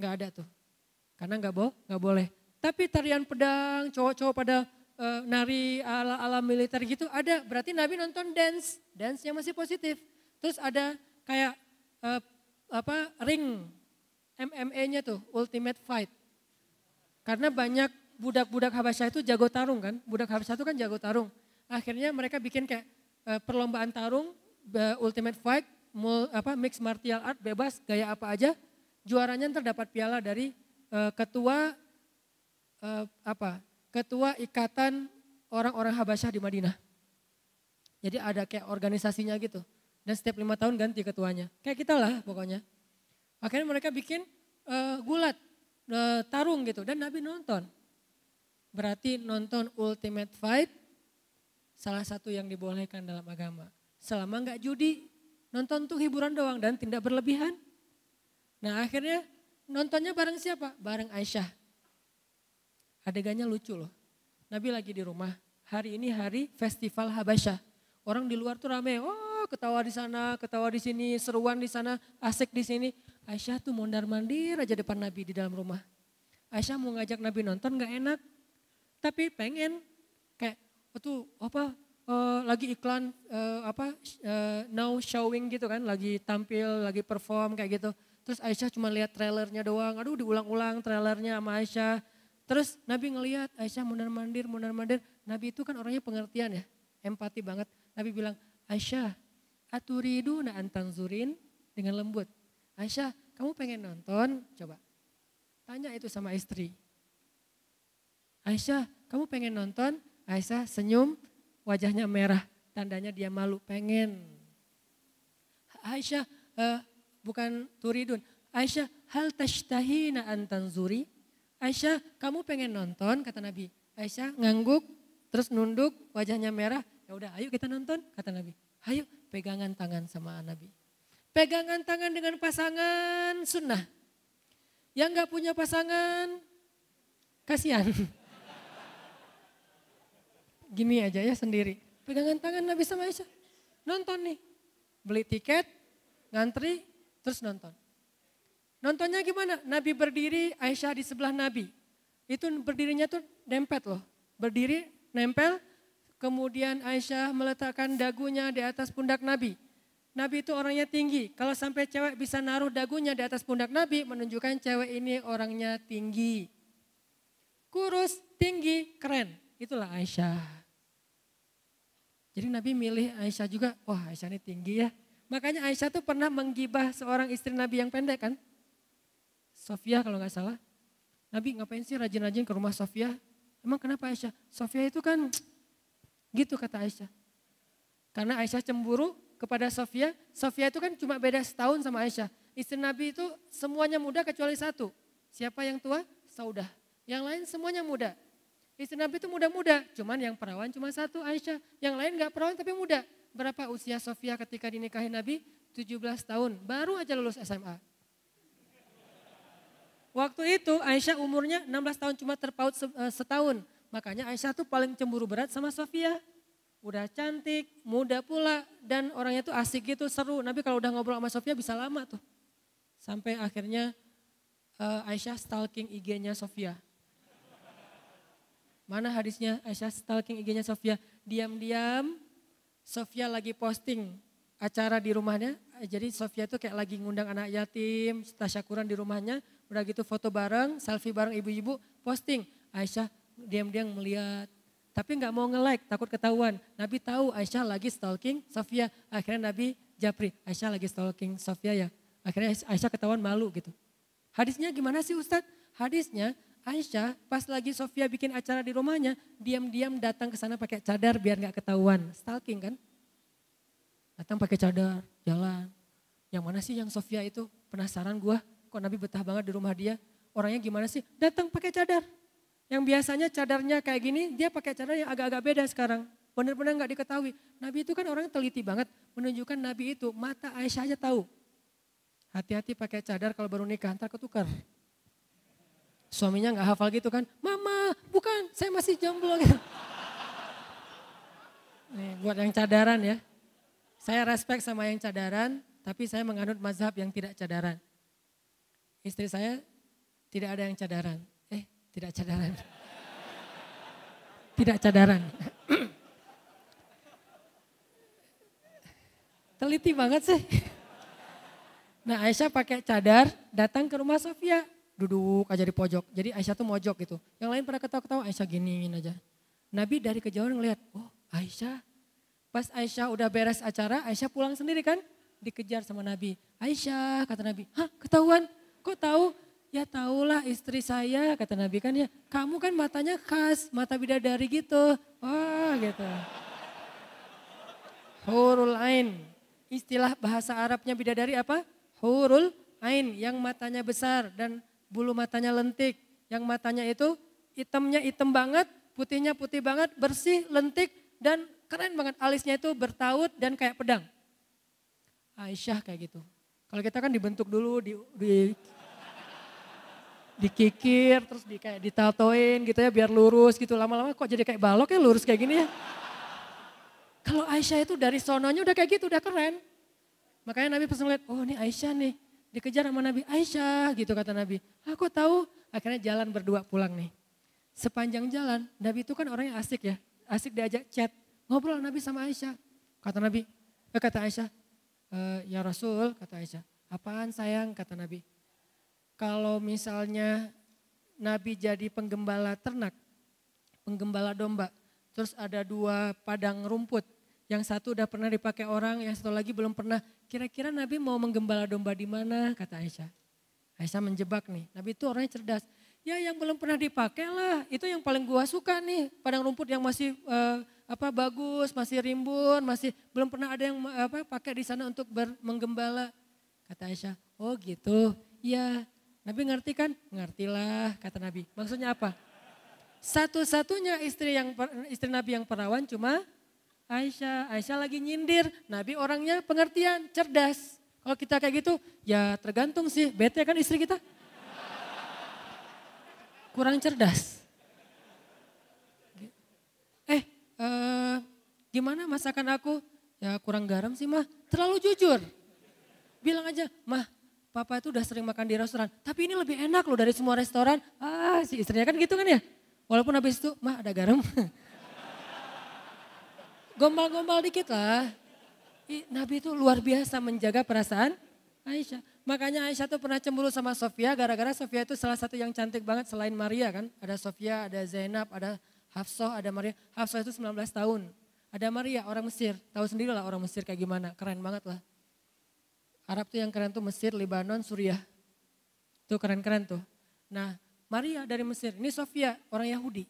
A: Nggak ada tuh. Karena nggak bo nggak boleh. Tapi tarian pedang, cowok-cowok pada uh, nari ala-ala militer gitu ada. Berarti Nabi nonton dance, dance yang masih positif. Terus ada kayak uh, apa ring MMA-nya tuh, Ultimate Fight. Karena banyak budak-budak Habasyah itu jago tarung kan, budak Habasyah itu kan jago tarung. Akhirnya mereka bikin kayak uh, perlombaan tarung Ultimate Fight, mul, apa mix martial art bebas gaya apa aja, juaranya terdapat piala dari uh, ketua uh, apa? Ketua Ikatan Orang-orang Habasyah di Madinah. Jadi ada kayak organisasinya gitu. Dan setiap lima tahun ganti ketuanya. Kayak kita lah pokoknya. Akhirnya mereka bikin uh, gulat, uh, tarung gitu. Dan Nabi nonton. Berarti nonton Ultimate Fight salah satu yang dibolehkan dalam agama. Selama nggak judi, nonton tuh hiburan doang dan tidak berlebihan. Nah akhirnya nontonnya bareng siapa? Bareng Aisyah. Adegannya lucu loh. Nabi lagi di rumah. Hari ini hari festival Habasyah. Orang di luar tuh rame, oh ketawa di sana, ketawa di sini, seruan di sana, asik di sini. Aisyah tuh mondar mandir aja depan Nabi di dalam rumah. Aisyah mau ngajak Nabi nonton gak enak. Tapi pengen itu apa uh, lagi iklan uh, apa uh, now showing gitu kan, lagi tampil, lagi perform kayak gitu. Terus Aisyah cuma lihat trailernya doang, aduh diulang-ulang trailernya sama Aisyah. Terus Nabi ngelihat Aisyah mundar mandir, mundar mandir. Nabi itu kan orangnya pengertian ya, empati banget. Nabi bilang, Aisyah, aturidu na zurin dengan lembut. Aisyah, kamu pengen nonton? Coba. Tanya itu sama istri. Aisyah, kamu pengen nonton? Aisyah senyum, wajahnya merah, tandanya dia malu, pengen. Aisyah, uh, bukan turidun. Aisyah, hal tashtahina antanzuri? Aisyah, kamu pengen nonton, kata Nabi. Aisyah ngangguk, terus nunduk, wajahnya merah. Ya udah, ayo kita nonton, kata Nabi. Ayo, pegangan tangan sama Nabi. Pegangan tangan dengan pasangan sunnah. Yang gak punya pasangan, kasihan. Gini aja ya sendiri. Pegangan tangan Nabi sama Aisyah. Nonton nih. Beli tiket, ngantri, terus nonton. Nontonnya gimana? Nabi berdiri, Aisyah di sebelah Nabi. Itu berdirinya tuh dempet loh. Berdiri, nempel, kemudian Aisyah meletakkan dagunya di atas pundak Nabi. Nabi itu orangnya tinggi. Kalau sampai cewek bisa naruh dagunya di atas pundak Nabi, menunjukkan cewek ini orangnya tinggi. Kurus, tinggi, keren. Itulah Aisyah. Jadi Nabi milih Aisyah juga, wah Aisyah ini tinggi ya. Makanya Aisyah tuh pernah menggibah seorang istri Nabi yang pendek kan. Sofia kalau nggak salah. Nabi ngapain sih rajin-rajin ke rumah Sofia? Emang kenapa Aisyah? Sofia itu kan gitu kata Aisyah. Karena Aisyah cemburu kepada Sofia. Sofia itu kan cuma beda setahun sama Aisyah. Istri Nabi itu semuanya muda kecuali satu. Siapa yang tua? Saudah. Yang lain semuanya muda. Istri Nabi itu muda-muda, cuman yang perawan cuma satu Aisyah. Yang lain gak perawan tapi muda. Berapa usia Sofia ketika dinikahi Nabi? 17 tahun, baru aja lulus SMA. Waktu itu Aisyah umurnya 16 tahun cuma terpaut eh, setahun. Makanya Aisyah tuh paling cemburu berat sama Sofia. Udah cantik, muda pula, dan orangnya tuh asik gitu, seru. Nabi kalau udah ngobrol sama Sofia bisa lama tuh. Sampai akhirnya uh, Aisyah stalking IG-nya Sofia. Mana hadisnya Aisyah stalking IG-nya Sofia. Diam-diam Sofia lagi posting acara di rumahnya. Jadi Sofia tuh kayak lagi ngundang anak yatim, tasyakuran di rumahnya. Udah gitu foto bareng, selfie bareng ibu-ibu, posting. Aisyah diam-diam melihat. Tapi nggak mau nge-like, takut ketahuan. Nabi tahu Aisyah lagi stalking Sofia. Akhirnya Nabi japri, Aisyah lagi stalking Sofia ya. Akhirnya Aisyah ketahuan malu gitu. Hadisnya gimana sih Ustadz? Hadisnya Aisyah pas lagi Sofia bikin acara di rumahnya, diam-diam datang ke sana pakai cadar biar nggak ketahuan. Stalking kan? Datang pakai cadar, jalan. Yang mana sih yang Sofia itu? Penasaran gua kok Nabi betah banget di rumah dia. Orangnya gimana sih? Datang pakai cadar. Yang biasanya cadarnya kayak gini, dia pakai cadar yang agak-agak beda sekarang. Benar-benar nggak diketahui. Nabi itu kan orang teliti banget. Menunjukkan Nabi itu, mata Aisyah aja tahu. Hati-hati pakai cadar kalau baru nikah, ntar ketukar. Suaminya nggak hafal gitu kan. Mama, bukan, saya masih jomblo gitu. Nih, buat yang cadaran ya. Saya respect sama yang cadaran, tapi saya menganut mazhab yang tidak cadaran. Istri saya tidak ada yang cadaran. Eh, tidak cadaran. Tidak cadaran. Teliti banget sih. Nah Aisyah pakai cadar datang ke rumah Sofia. Duduk aja di pojok. Jadi Aisyah tuh mojok gitu. Yang lain pada ketawa-ketawa Aisyah giniin aja. Nabi dari kejauhan ngeliat, oh Aisyah. Pas Aisyah udah beres acara, Aisyah pulang sendiri kan. Dikejar sama Nabi. Aisyah kata Nabi, hah ketahuan Kok tahu? Ya tahulah istri saya, kata Nabi kan ya. Kamu kan matanya khas, mata bidadari gitu. Wah gitu. Hurul Ain. Istilah bahasa Arabnya bidadari apa? Hurul Ain. Yang matanya besar dan bulu matanya lentik. Yang matanya itu hitamnya hitam banget, putihnya putih banget, bersih, lentik, dan keren banget. Alisnya itu bertaut dan kayak pedang. Aisyah kayak gitu. Kalau kita kan dibentuk dulu, di, di dikikir, terus di kayak ditatoin gitu ya biar lurus gitu. Lama-lama kok jadi kayak balok ya lurus kayak gini ya. Kalau Aisyah itu dari sononya udah kayak gitu, udah keren. Makanya Nabi pesan lihat, oh ini Aisyah nih. Dikejar sama Nabi, Aisyah gitu kata Nabi. Aku ah, tahu, akhirnya jalan berdua pulang nih. Sepanjang jalan, Nabi itu kan orang yang asik ya. Asik diajak chat, ngobrol Nabi sama Aisyah. Kata Nabi, eh, kata Aisyah, e, ya Rasul, kata Aisyah. Apaan sayang, kata Nabi kalau misalnya Nabi jadi penggembala ternak, penggembala domba, terus ada dua padang rumput, yang satu udah pernah dipakai orang, yang satu lagi belum pernah. Kira-kira Nabi mau menggembala domba di mana? Kata Aisyah. Aisyah menjebak nih. Nabi itu orangnya cerdas. Ya yang belum pernah dipakai lah, itu yang paling gua suka nih. Padang rumput yang masih uh, apa bagus, masih rimbun, masih belum pernah ada yang apa pakai di sana untuk ber, menggembala. Kata Aisyah, oh gitu. Ya Nabi ngerti kan? Ngertilah kata Nabi. Maksudnya apa? Satu-satunya istri yang istri Nabi yang perawan cuma Aisyah. Aisyah lagi nyindir. Nabi orangnya pengertian, cerdas. Kalau kita kayak gitu, ya tergantung sih. Bete kan istri kita? Kurang cerdas. Eh, e, gimana masakan aku? Ya kurang garam sih mah, terlalu jujur. Bilang aja, mah papa itu udah sering makan di restoran, tapi ini lebih enak loh dari semua restoran. Ah si istrinya kan gitu kan ya. Walaupun habis itu, mah ada garam. Gombal-gombal dikit lah. Nabi itu luar biasa menjaga perasaan Aisyah. Makanya Aisyah tuh pernah cemburu sama Sofia gara-gara Sofia itu salah satu yang cantik banget selain Maria kan. Ada Sofia, ada Zainab, ada Hafsah, ada Maria. Hafsah itu 19 tahun. Ada Maria orang Mesir. Tahu sendiri lah orang Mesir kayak gimana. Keren banget lah. Arab tuh yang keren tuh Mesir, Libanon, Suriah. Tuh keren-keren tuh. Nah Maria dari Mesir. Ini Sofia orang Yahudi.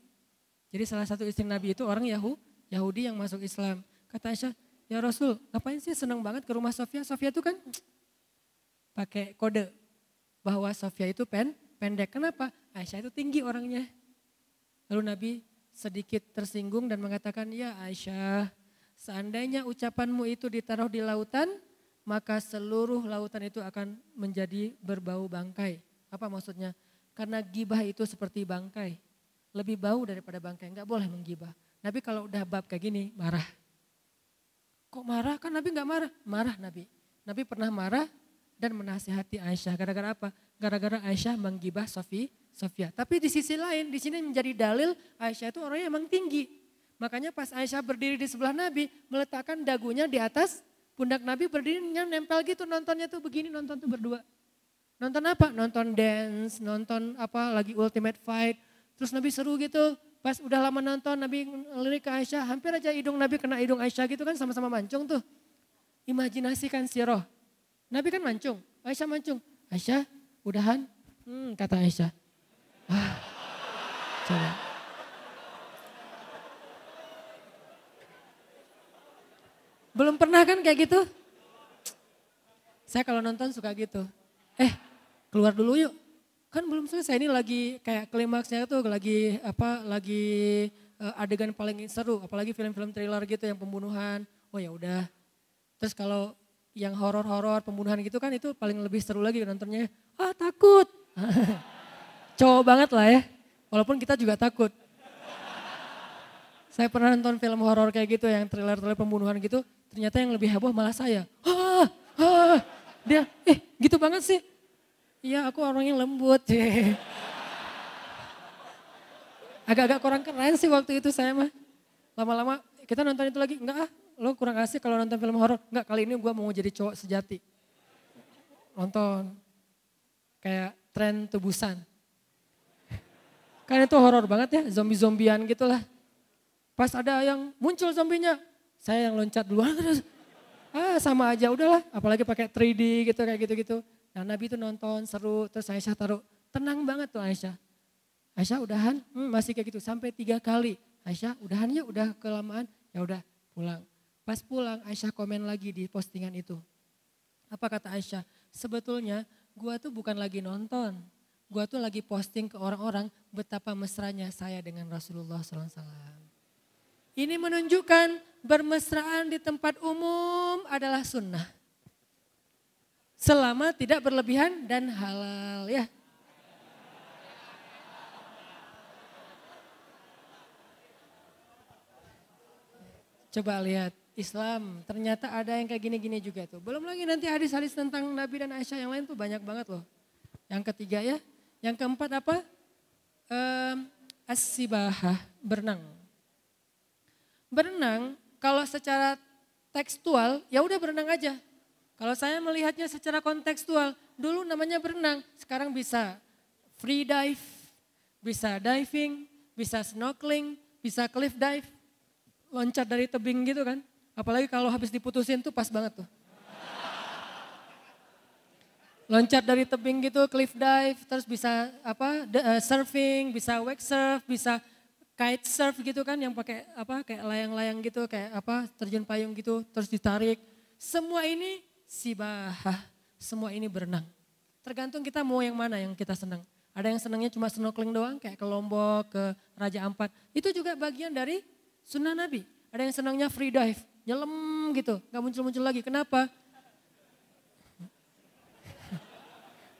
A: Jadi salah satu istri Nabi itu orang Yahu, Yahudi yang masuk Islam. Kata Aisyah, ya Rasul ngapain sih senang banget ke rumah Sofia. Sofia itu kan pakai kode bahwa Sofia itu pen, pendek. Kenapa? Aisyah itu tinggi orangnya. Lalu Nabi sedikit tersinggung dan mengatakan, ya Aisyah, seandainya ucapanmu itu ditaruh di lautan, maka seluruh lautan itu akan menjadi berbau bangkai. Apa maksudnya? Karena gibah itu seperti bangkai. Lebih bau daripada bangkai, enggak boleh menggibah. Nabi kalau udah bab kayak gini, marah. Kok marah? Kan Nabi enggak marah. Marah Nabi. Nabi pernah marah dan menasihati Aisyah. Gara-gara apa? Gara-gara Aisyah menggibah Sofi, Sofia. Tapi di sisi lain, di sini menjadi dalil Aisyah itu orangnya emang tinggi. Makanya pas Aisyah berdiri di sebelah Nabi, meletakkan dagunya di atas pundak Nabi berdirinya nempel gitu nontonnya tuh begini nonton tuh berdua. Nonton apa? Nonton dance, nonton apa lagi ultimate fight. Terus Nabi seru gitu. Pas udah lama nonton Nabi ngelirik ke Aisyah, hampir aja hidung Nabi kena hidung Aisyah gitu kan sama-sama mancung tuh. Imajinasikan roh. Nabi kan mancung, Aisyah mancung. Aisyah, udahan? Hmm, kata Aisyah. Ah, coba. Belum pernah kan kayak gitu? Saya kalau nonton suka gitu. Eh, keluar dulu yuk. Kan belum selesai ini lagi kayak klimaksnya tuh lagi apa lagi uh, adegan paling seru, apalagi film-film thriller gitu yang pembunuhan. Oh ya udah. Terus kalau yang horor-horor pembunuhan gitu kan itu paling lebih seru lagi nontonnya. Ah takut. Cowok banget lah ya. Walaupun kita juga takut. Saya pernah nonton film horor kayak gitu yang thriller-thriller pembunuhan gitu. Ternyata yang lebih heboh malah saya. Ah, ah. Dia, eh gitu banget sih. Iya aku orangnya lembut. Agak-agak kurang keren sih waktu itu saya mah. Lama-lama kita nonton itu lagi, enggak ah lo kurang asik kalau nonton film horor. Enggak, kali ini gue mau jadi cowok sejati. Nonton. Kayak tren tubusan. Kan itu horor banget ya, zombie-zombian gitu lah. Pas ada yang muncul zombinya, saya yang loncat duluan terus. Ah sama aja udahlah, apalagi pakai 3D gitu kayak gitu-gitu. Nah Nabi itu nonton seru, terus Aisyah taruh, tenang banget tuh Aisyah. Aisyah udahan, hmm, masih kayak gitu sampai tiga kali. Aisyah udahan ya udah kelamaan, ya udah pulang. Pas pulang Aisyah komen lagi di postingan itu. Apa kata Aisyah? Sebetulnya gua tuh bukan lagi nonton. Gua tuh lagi posting ke orang-orang betapa mesranya saya dengan Rasulullah SAW. Ini menunjukkan bermesraan di tempat umum adalah sunnah. Selama tidak berlebihan dan halal ya. Coba lihat Islam. Ternyata ada yang kayak gini-gini juga tuh. Belum lagi nanti hadis-hadis tentang Nabi dan Aisyah yang lain tuh banyak banget loh. Yang ketiga ya. Yang keempat apa? Um, As-sibahah, berenang. Berenang kalau secara tekstual ya udah berenang aja. Kalau saya melihatnya secara kontekstual, dulu namanya berenang, sekarang bisa free dive, bisa diving, bisa snorkeling, bisa cliff dive, loncat dari tebing gitu kan. Apalagi kalau habis diputusin tuh pas banget tuh. Loncat dari tebing gitu, cliff dive, terus bisa apa uh, surfing, bisa wake surf, bisa kite surf gitu kan yang pakai apa kayak layang-layang gitu, kayak apa terjun payung gitu, terus ditarik. Semua ini sibahah, semua ini berenang. Tergantung kita mau yang mana yang kita senang. Ada yang senangnya cuma snorkeling doang kayak ke Lombok, ke Raja Ampat. Itu juga bagian dari sunnah Nabi. Ada yang senangnya free dive nyelam gitu, nggak muncul-muncul lagi. Kenapa?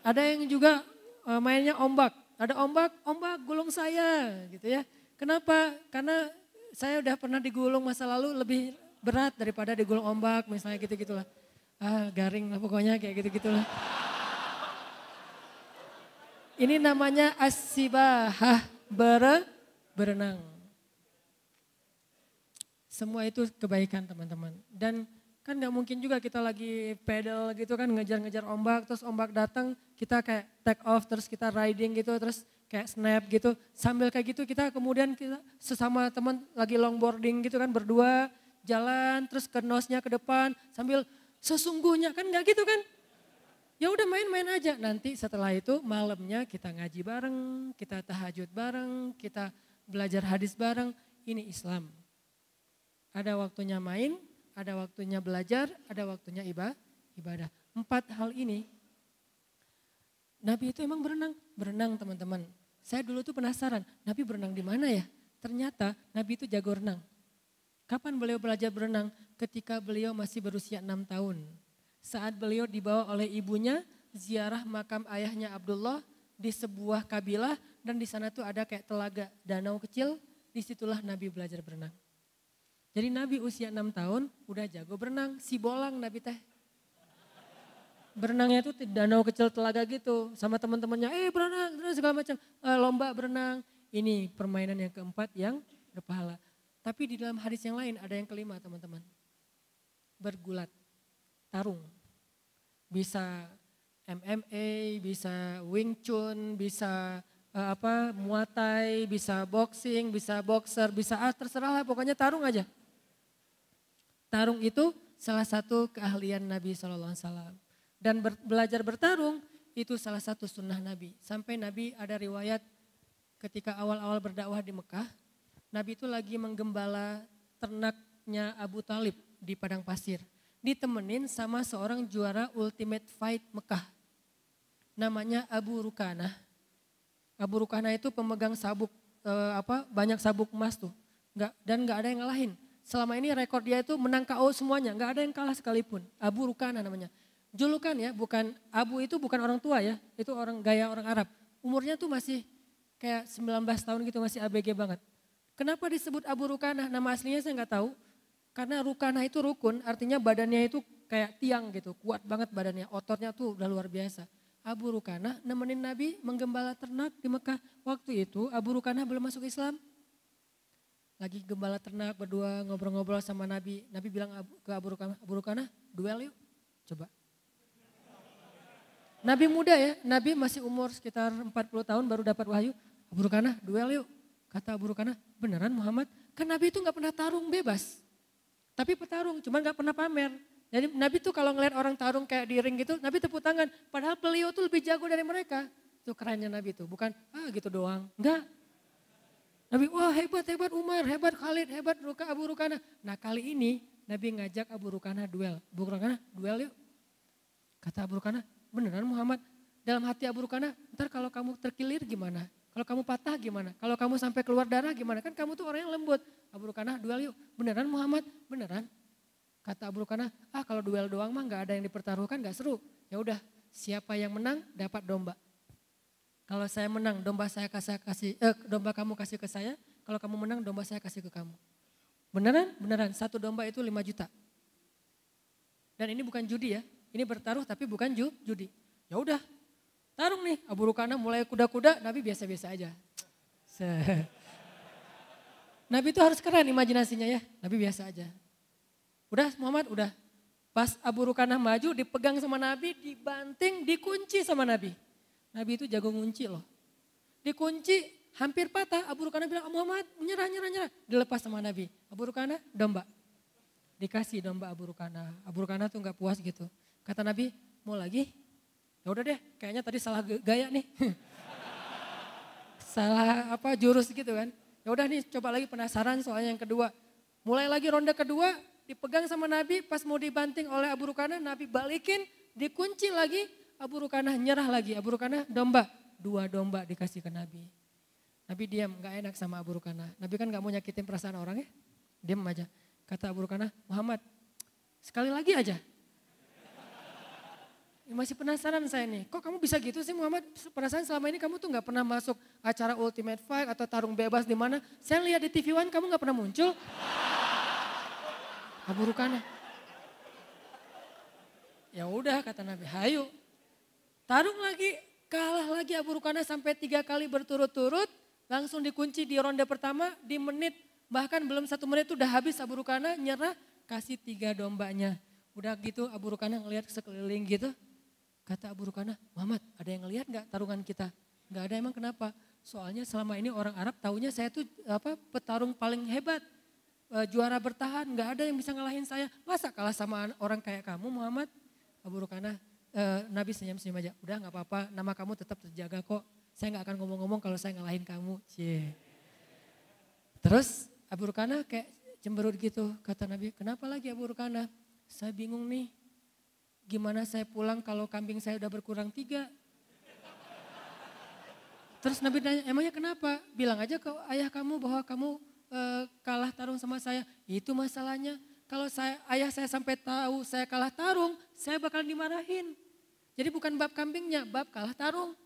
A: Ada yang juga uh, mainnya ombak. Ada ombak, ombak gulung saya gitu ya. Kenapa? Karena saya udah pernah digulung masa lalu lebih berat daripada digulung ombak misalnya gitu-gitulah. Ah garing lah pokoknya kayak gitu-gitulah. Ini namanya asibahah ber berenang. Semua itu kebaikan teman-teman. Dan kan nggak mungkin juga kita lagi pedal gitu kan ngejar-ngejar ombak terus ombak datang kita kayak take off terus kita riding gitu terus kayak snap gitu sambil kayak gitu kita kemudian kita sesama teman lagi longboarding gitu kan berdua jalan terus ke nosnya ke depan sambil sesungguhnya kan nggak gitu kan ya udah main-main aja nanti setelah itu malamnya kita ngaji bareng kita tahajud bareng kita belajar hadis bareng ini Islam ada waktunya main ada waktunya belajar, ada waktunya ibadah. Empat hal ini, Nabi itu emang berenang, berenang teman-teman. Saya dulu tuh penasaran, Nabi berenang di mana ya? Ternyata Nabi itu jago renang. Kapan beliau belajar berenang? Ketika beliau masih berusia enam tahun. Saat beliau dibawa oleh ibunya ziarah makam ayahnya Abdullah di sebuah kabilah dan di sana tuh ada kayak telaga danau kecil, di situlah Nabi belajar berenang. Jadi Nabi usia 6 tahun udah jago berenang, si bolang Nabi teh. Berenangnya itu di danau kecil telaga gitu sama teman-temannya, eh berenang, berenang segala macam, e, lomba berenang. Ini permainan yang keempat yang berpahala. Tapi di dalam hadis yang lain ada yang kelima teman-teman. Bergulat, tarung. Bisa MMA, bisa Wing Chun, bisa uh, apa muatai, bisa boxing, bisa boxer, bisa ah, terserah lah pokoknya tarung aja. Tarung itu salah satu keahlian Nabi SAW. Dan ber, belajar bertarung itu salah satu sunnah Nabi. Sampai Nabi ada riwayat ketika awal-awal berdakwah di Mekah, Nabi itu lagi menggembala ternaknya Abu Talib di padang pasir. Ditemenin sama seorang juara Ultimate Fight Mekah. Namanya Abu Rukana. Abu Rukana itu pemegang sabuk eh, apa banyak sabuk emas tuh. Nggak, dan nggak ada yang ngalahin. Selama ini rekor dia itu menang KO semuanya, nggak ada yang kalah sekalipun. Abu Rukana namanya. Julukan ya, bukan Abu itu bukan orang tua ya, itu orang gaya orang Arab. Umurnya tuh masih kayak 19 tahun gitu masih ABG banget. Kenapa disebut Abu Rukana? Nama aslinya saya nggak tahu. Karena Rukana itu rukun, artinya badannya itu kayak tiang gitu, kuat banget badannya, ototnya tuh udah luar biasa. Abu Rukana nemenin Nabi menggembala ternak di Mekah. Waktu itu Abu Rukana belum masuk Islam, lagi gembala ternak berdua ngobrol-ngobrol sama Nabi. Nabi bilang ke Abu Rukana, Abu Rukana duel yuk. Coba. Nabi muda ya, Nabi masih umur sekitar 40 tahun baru dapat wahyu. Abu Rukana duel yuk. Kata Abu Rukana, beneran Muhammad? Kan Nabi itu gak pernah tarung bebas. Tapi petarung, cuman gak pernah pamer. Jadi Nabi tuh kalau ngeliat orang tarung kayak di ring gitu, Nabi tepuk tangan. Padahal beliau tuh lebih jago dari mereka. Itu kerennya Nabi tuh, bukan ah gitu doang. Enggak, Nabi, wah hebat, hebat Umar, hebat Khalid, hebat Ruka, Abu Rukana. Nah kali ini Nabi ngajak Abu Rukana duel. Abu Rukana duel yuk. Kata Abu Rukana, beneran Muhammad? Dalam hati Abu Rukana, ntar kalau kamu terkilir gimana? Kalau kamu patah gimana? Kalau kamu sampai keluar darah gimana? Kan kamu tuh orang yang lembut. Abu Rukana duel yuk. Beneran Muhammad? Beneran? Kata Abu Rukana, ah kalau duel doang mah gak ada yang dipertaruhkan gak seru. Ya udah, siapa yang menang dapat domba. Kalau saya menang, domba saya kasih, kasih eh, domba kamu kasih ke saya. Kalau kamu menang, domba saya kasih ke kamu. Beneran? Beneran. Satu domba itu 5 juta. Dan ini bukan judi ya. Ini bertaruh tapi bukan ju, judi. Ya udah, tarung nih. Abu Rukana mulai kuda-kuda, Nabi biasa-biasa aja. Nabi itu harus keren imajinasinya ya. Nabi biasa aja. Udah Muhammad, udah. Pas Abu Rukana maju, dipegang sama Nabi, dibanting, dikunci sama Nabi. Nabi itu jago ngunci loh. Dikunci hampir patah. Abu Rukana bilang, Muhammad nyerah, nyerah, nyerah. Dilepas sama Nabi. Abu Rukana domba. Dikasih domba Abu Rukana. Abu Rukana tuh gak puas gitu. Kata Nabi, mau lagi? Ya udah deh, kayaknya tadi salah gaya nih. salah apa jurus gitu kan. Ya udah nih coba lagi penasaran soalnya yang kedua. Mulai lagi ronde kedua, dipegang sama Nabi, pas mau dibanting oleh Abu Rukana, Nabi balikin, dikunci lagi, Abu Rukanah nyerah lagi. Abu Rukanah domba. Dua domba dikasih ke Nabi. Nabi diam, gak enak sama Abu Rukanah. Nabi kan gak mau nyakitin perasaan orang ya. Diam aja. Kata Abu Rukanah, Muhammad sekali lagi aja. Masih penasaran saya nih, kok kamu bisa gitu sih Muhammad? Perasaan selama ini kamu tuh nggak pernah masuk acara Ultimate Fight atau tarung bebas di mana? Saya lihat di TV One kamu nggak pernah muncul. Abu Rukana. Ya udah kata Nabi, hayu. Tarung lagi, kalah lagi Abu Rukana sampai tiga kali berturut-turut. Langsung dikunci di ronde pertama di menit, bahkan belum satu menit udah habis Abu Rukana nyerah, kasih tiga dombanya. Udah gitu Abu Rukana ngelihat sekeliling gitu, Kata Abu Rukana, Muhammad ada yang ngelihat nggak tarungan kita? Nggak ada emang kenapa? Soalnya selama ini orang Arab taunya saya tuh apa petarung paling hebat. E, juara bertahan, nggak ada yang bisa ngalahin saya. Masa kalah sama orang kayak kamu Muhammad? Abu Rukana, e, Nabi senyum-senyum aja. Udah nggak apa-apa, nama kamu tetap terjaga kok. Saya nggak akan ngomong-ngomong kalau saya ngalahin kamu. Cie. Terus Abu Rukana kayak cemberut gitu. Kata Nabi, kenapa lagi Abu Rukana? Saya bingung nih, gimana saya pulang kalau kambing saya udah berkurang tiga? Terus Nabi nanya, emangnya kenapa? Bilang aja ke ayah kamu bahwa kamu e, kalah tarung sama saya. Itu masalahnya. Kalau saya ayah saya sampai tahu saya kalah tarung, saya bakal dimarahin. Jadi bukan bab kambingnya, bab kalah tarung.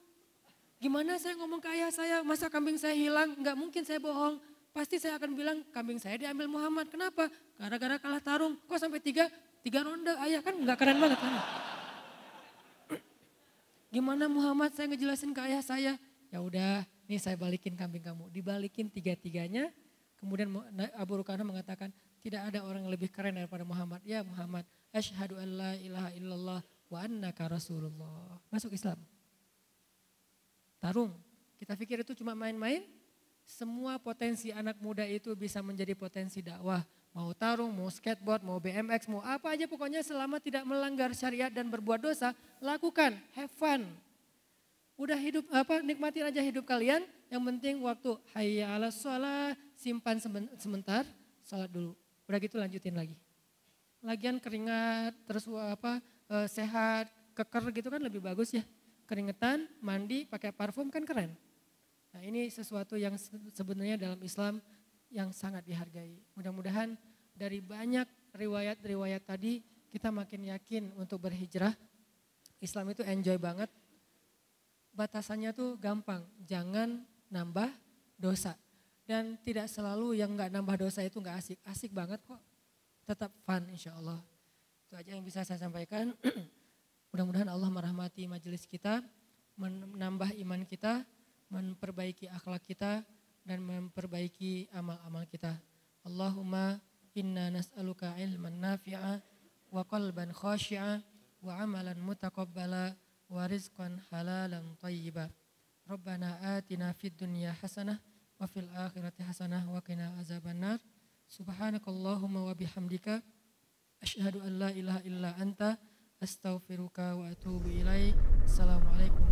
A: Gimana saya ngomong ke ayah saya, masa kambing saya hilang? Enggak mungkin saya bohong. Pasti saya akan bilang kambing saya diambil Muhammad. Kenapa? Gara-gara kalah tarung. Kok sampai tiga? Tiga ronde ayah kan nggak keren banget kan. Gimana Muhammad saya ngejelasin ke ayah saya. Ya udah nih saya balikin kambing kamu. Dibalikin tiga-tiganya. Kemudian Abu Rukana mengatakan tidak ada orang yang lebih keren daripada Muhammad. Ya Muhammad asyhadu an la ilaha illallah wa annaka rasulullah. Masuk Islam. Tarung. Kita pikir itu cuma main-main. Semua potensi anak muda itu bisa menjadi potensi dakwah Mau tarung, mau skateboard, mau BMX, mau apa aja pokoknya selama tidak melanggar syariat dan berbuat dosa, lakukan, have fun. Udah hidup apa nikmatin aja hidup kalian, yang penting waktu hayya ala sholat, simpan sebentar, sholat dulu. Udah gitu lanjutin lagi. Lagian keringat, terus apa eh, sehat, keker gitu kan lebih bagus ya. Keringetan, mandi, pakai parfum kan keren. Nah ini sesuatu yang sebenarnya dalam Islam yang sangat dihargai. Mudah-mudahan dari banyak riwayat-riwayat tadi kita makin yakin untuk berhijrah. Islam itu enjoy banget. Batasannya tuh gampang, jangan nambah dosa. Dan tidak selalu yang nggak nambah dosa itu nggak asik, asik banget kok. Tetap fun insya Allah. Itu aja yang bisa saya sampaikan. Mudah-mudahan Allah merahmati majelis kita, menambah iman kita, memperbaiki akhlak kita, dan memperbaiki amal-amal kita. Allahumma inna nas'aluka ilman nafi'a wa qalban khashi'a wa amalan mutaqabbala wa rizqan halalan tayyiba. Rabbana atina fid dunya hasanah wa fil akhirati hasanah wa qina azaban nar. Subhanakallahumma wa bihamdika asyhadu an la ilaha illa anta astaghfiruka wa atubu ilaik. Assalamualaikum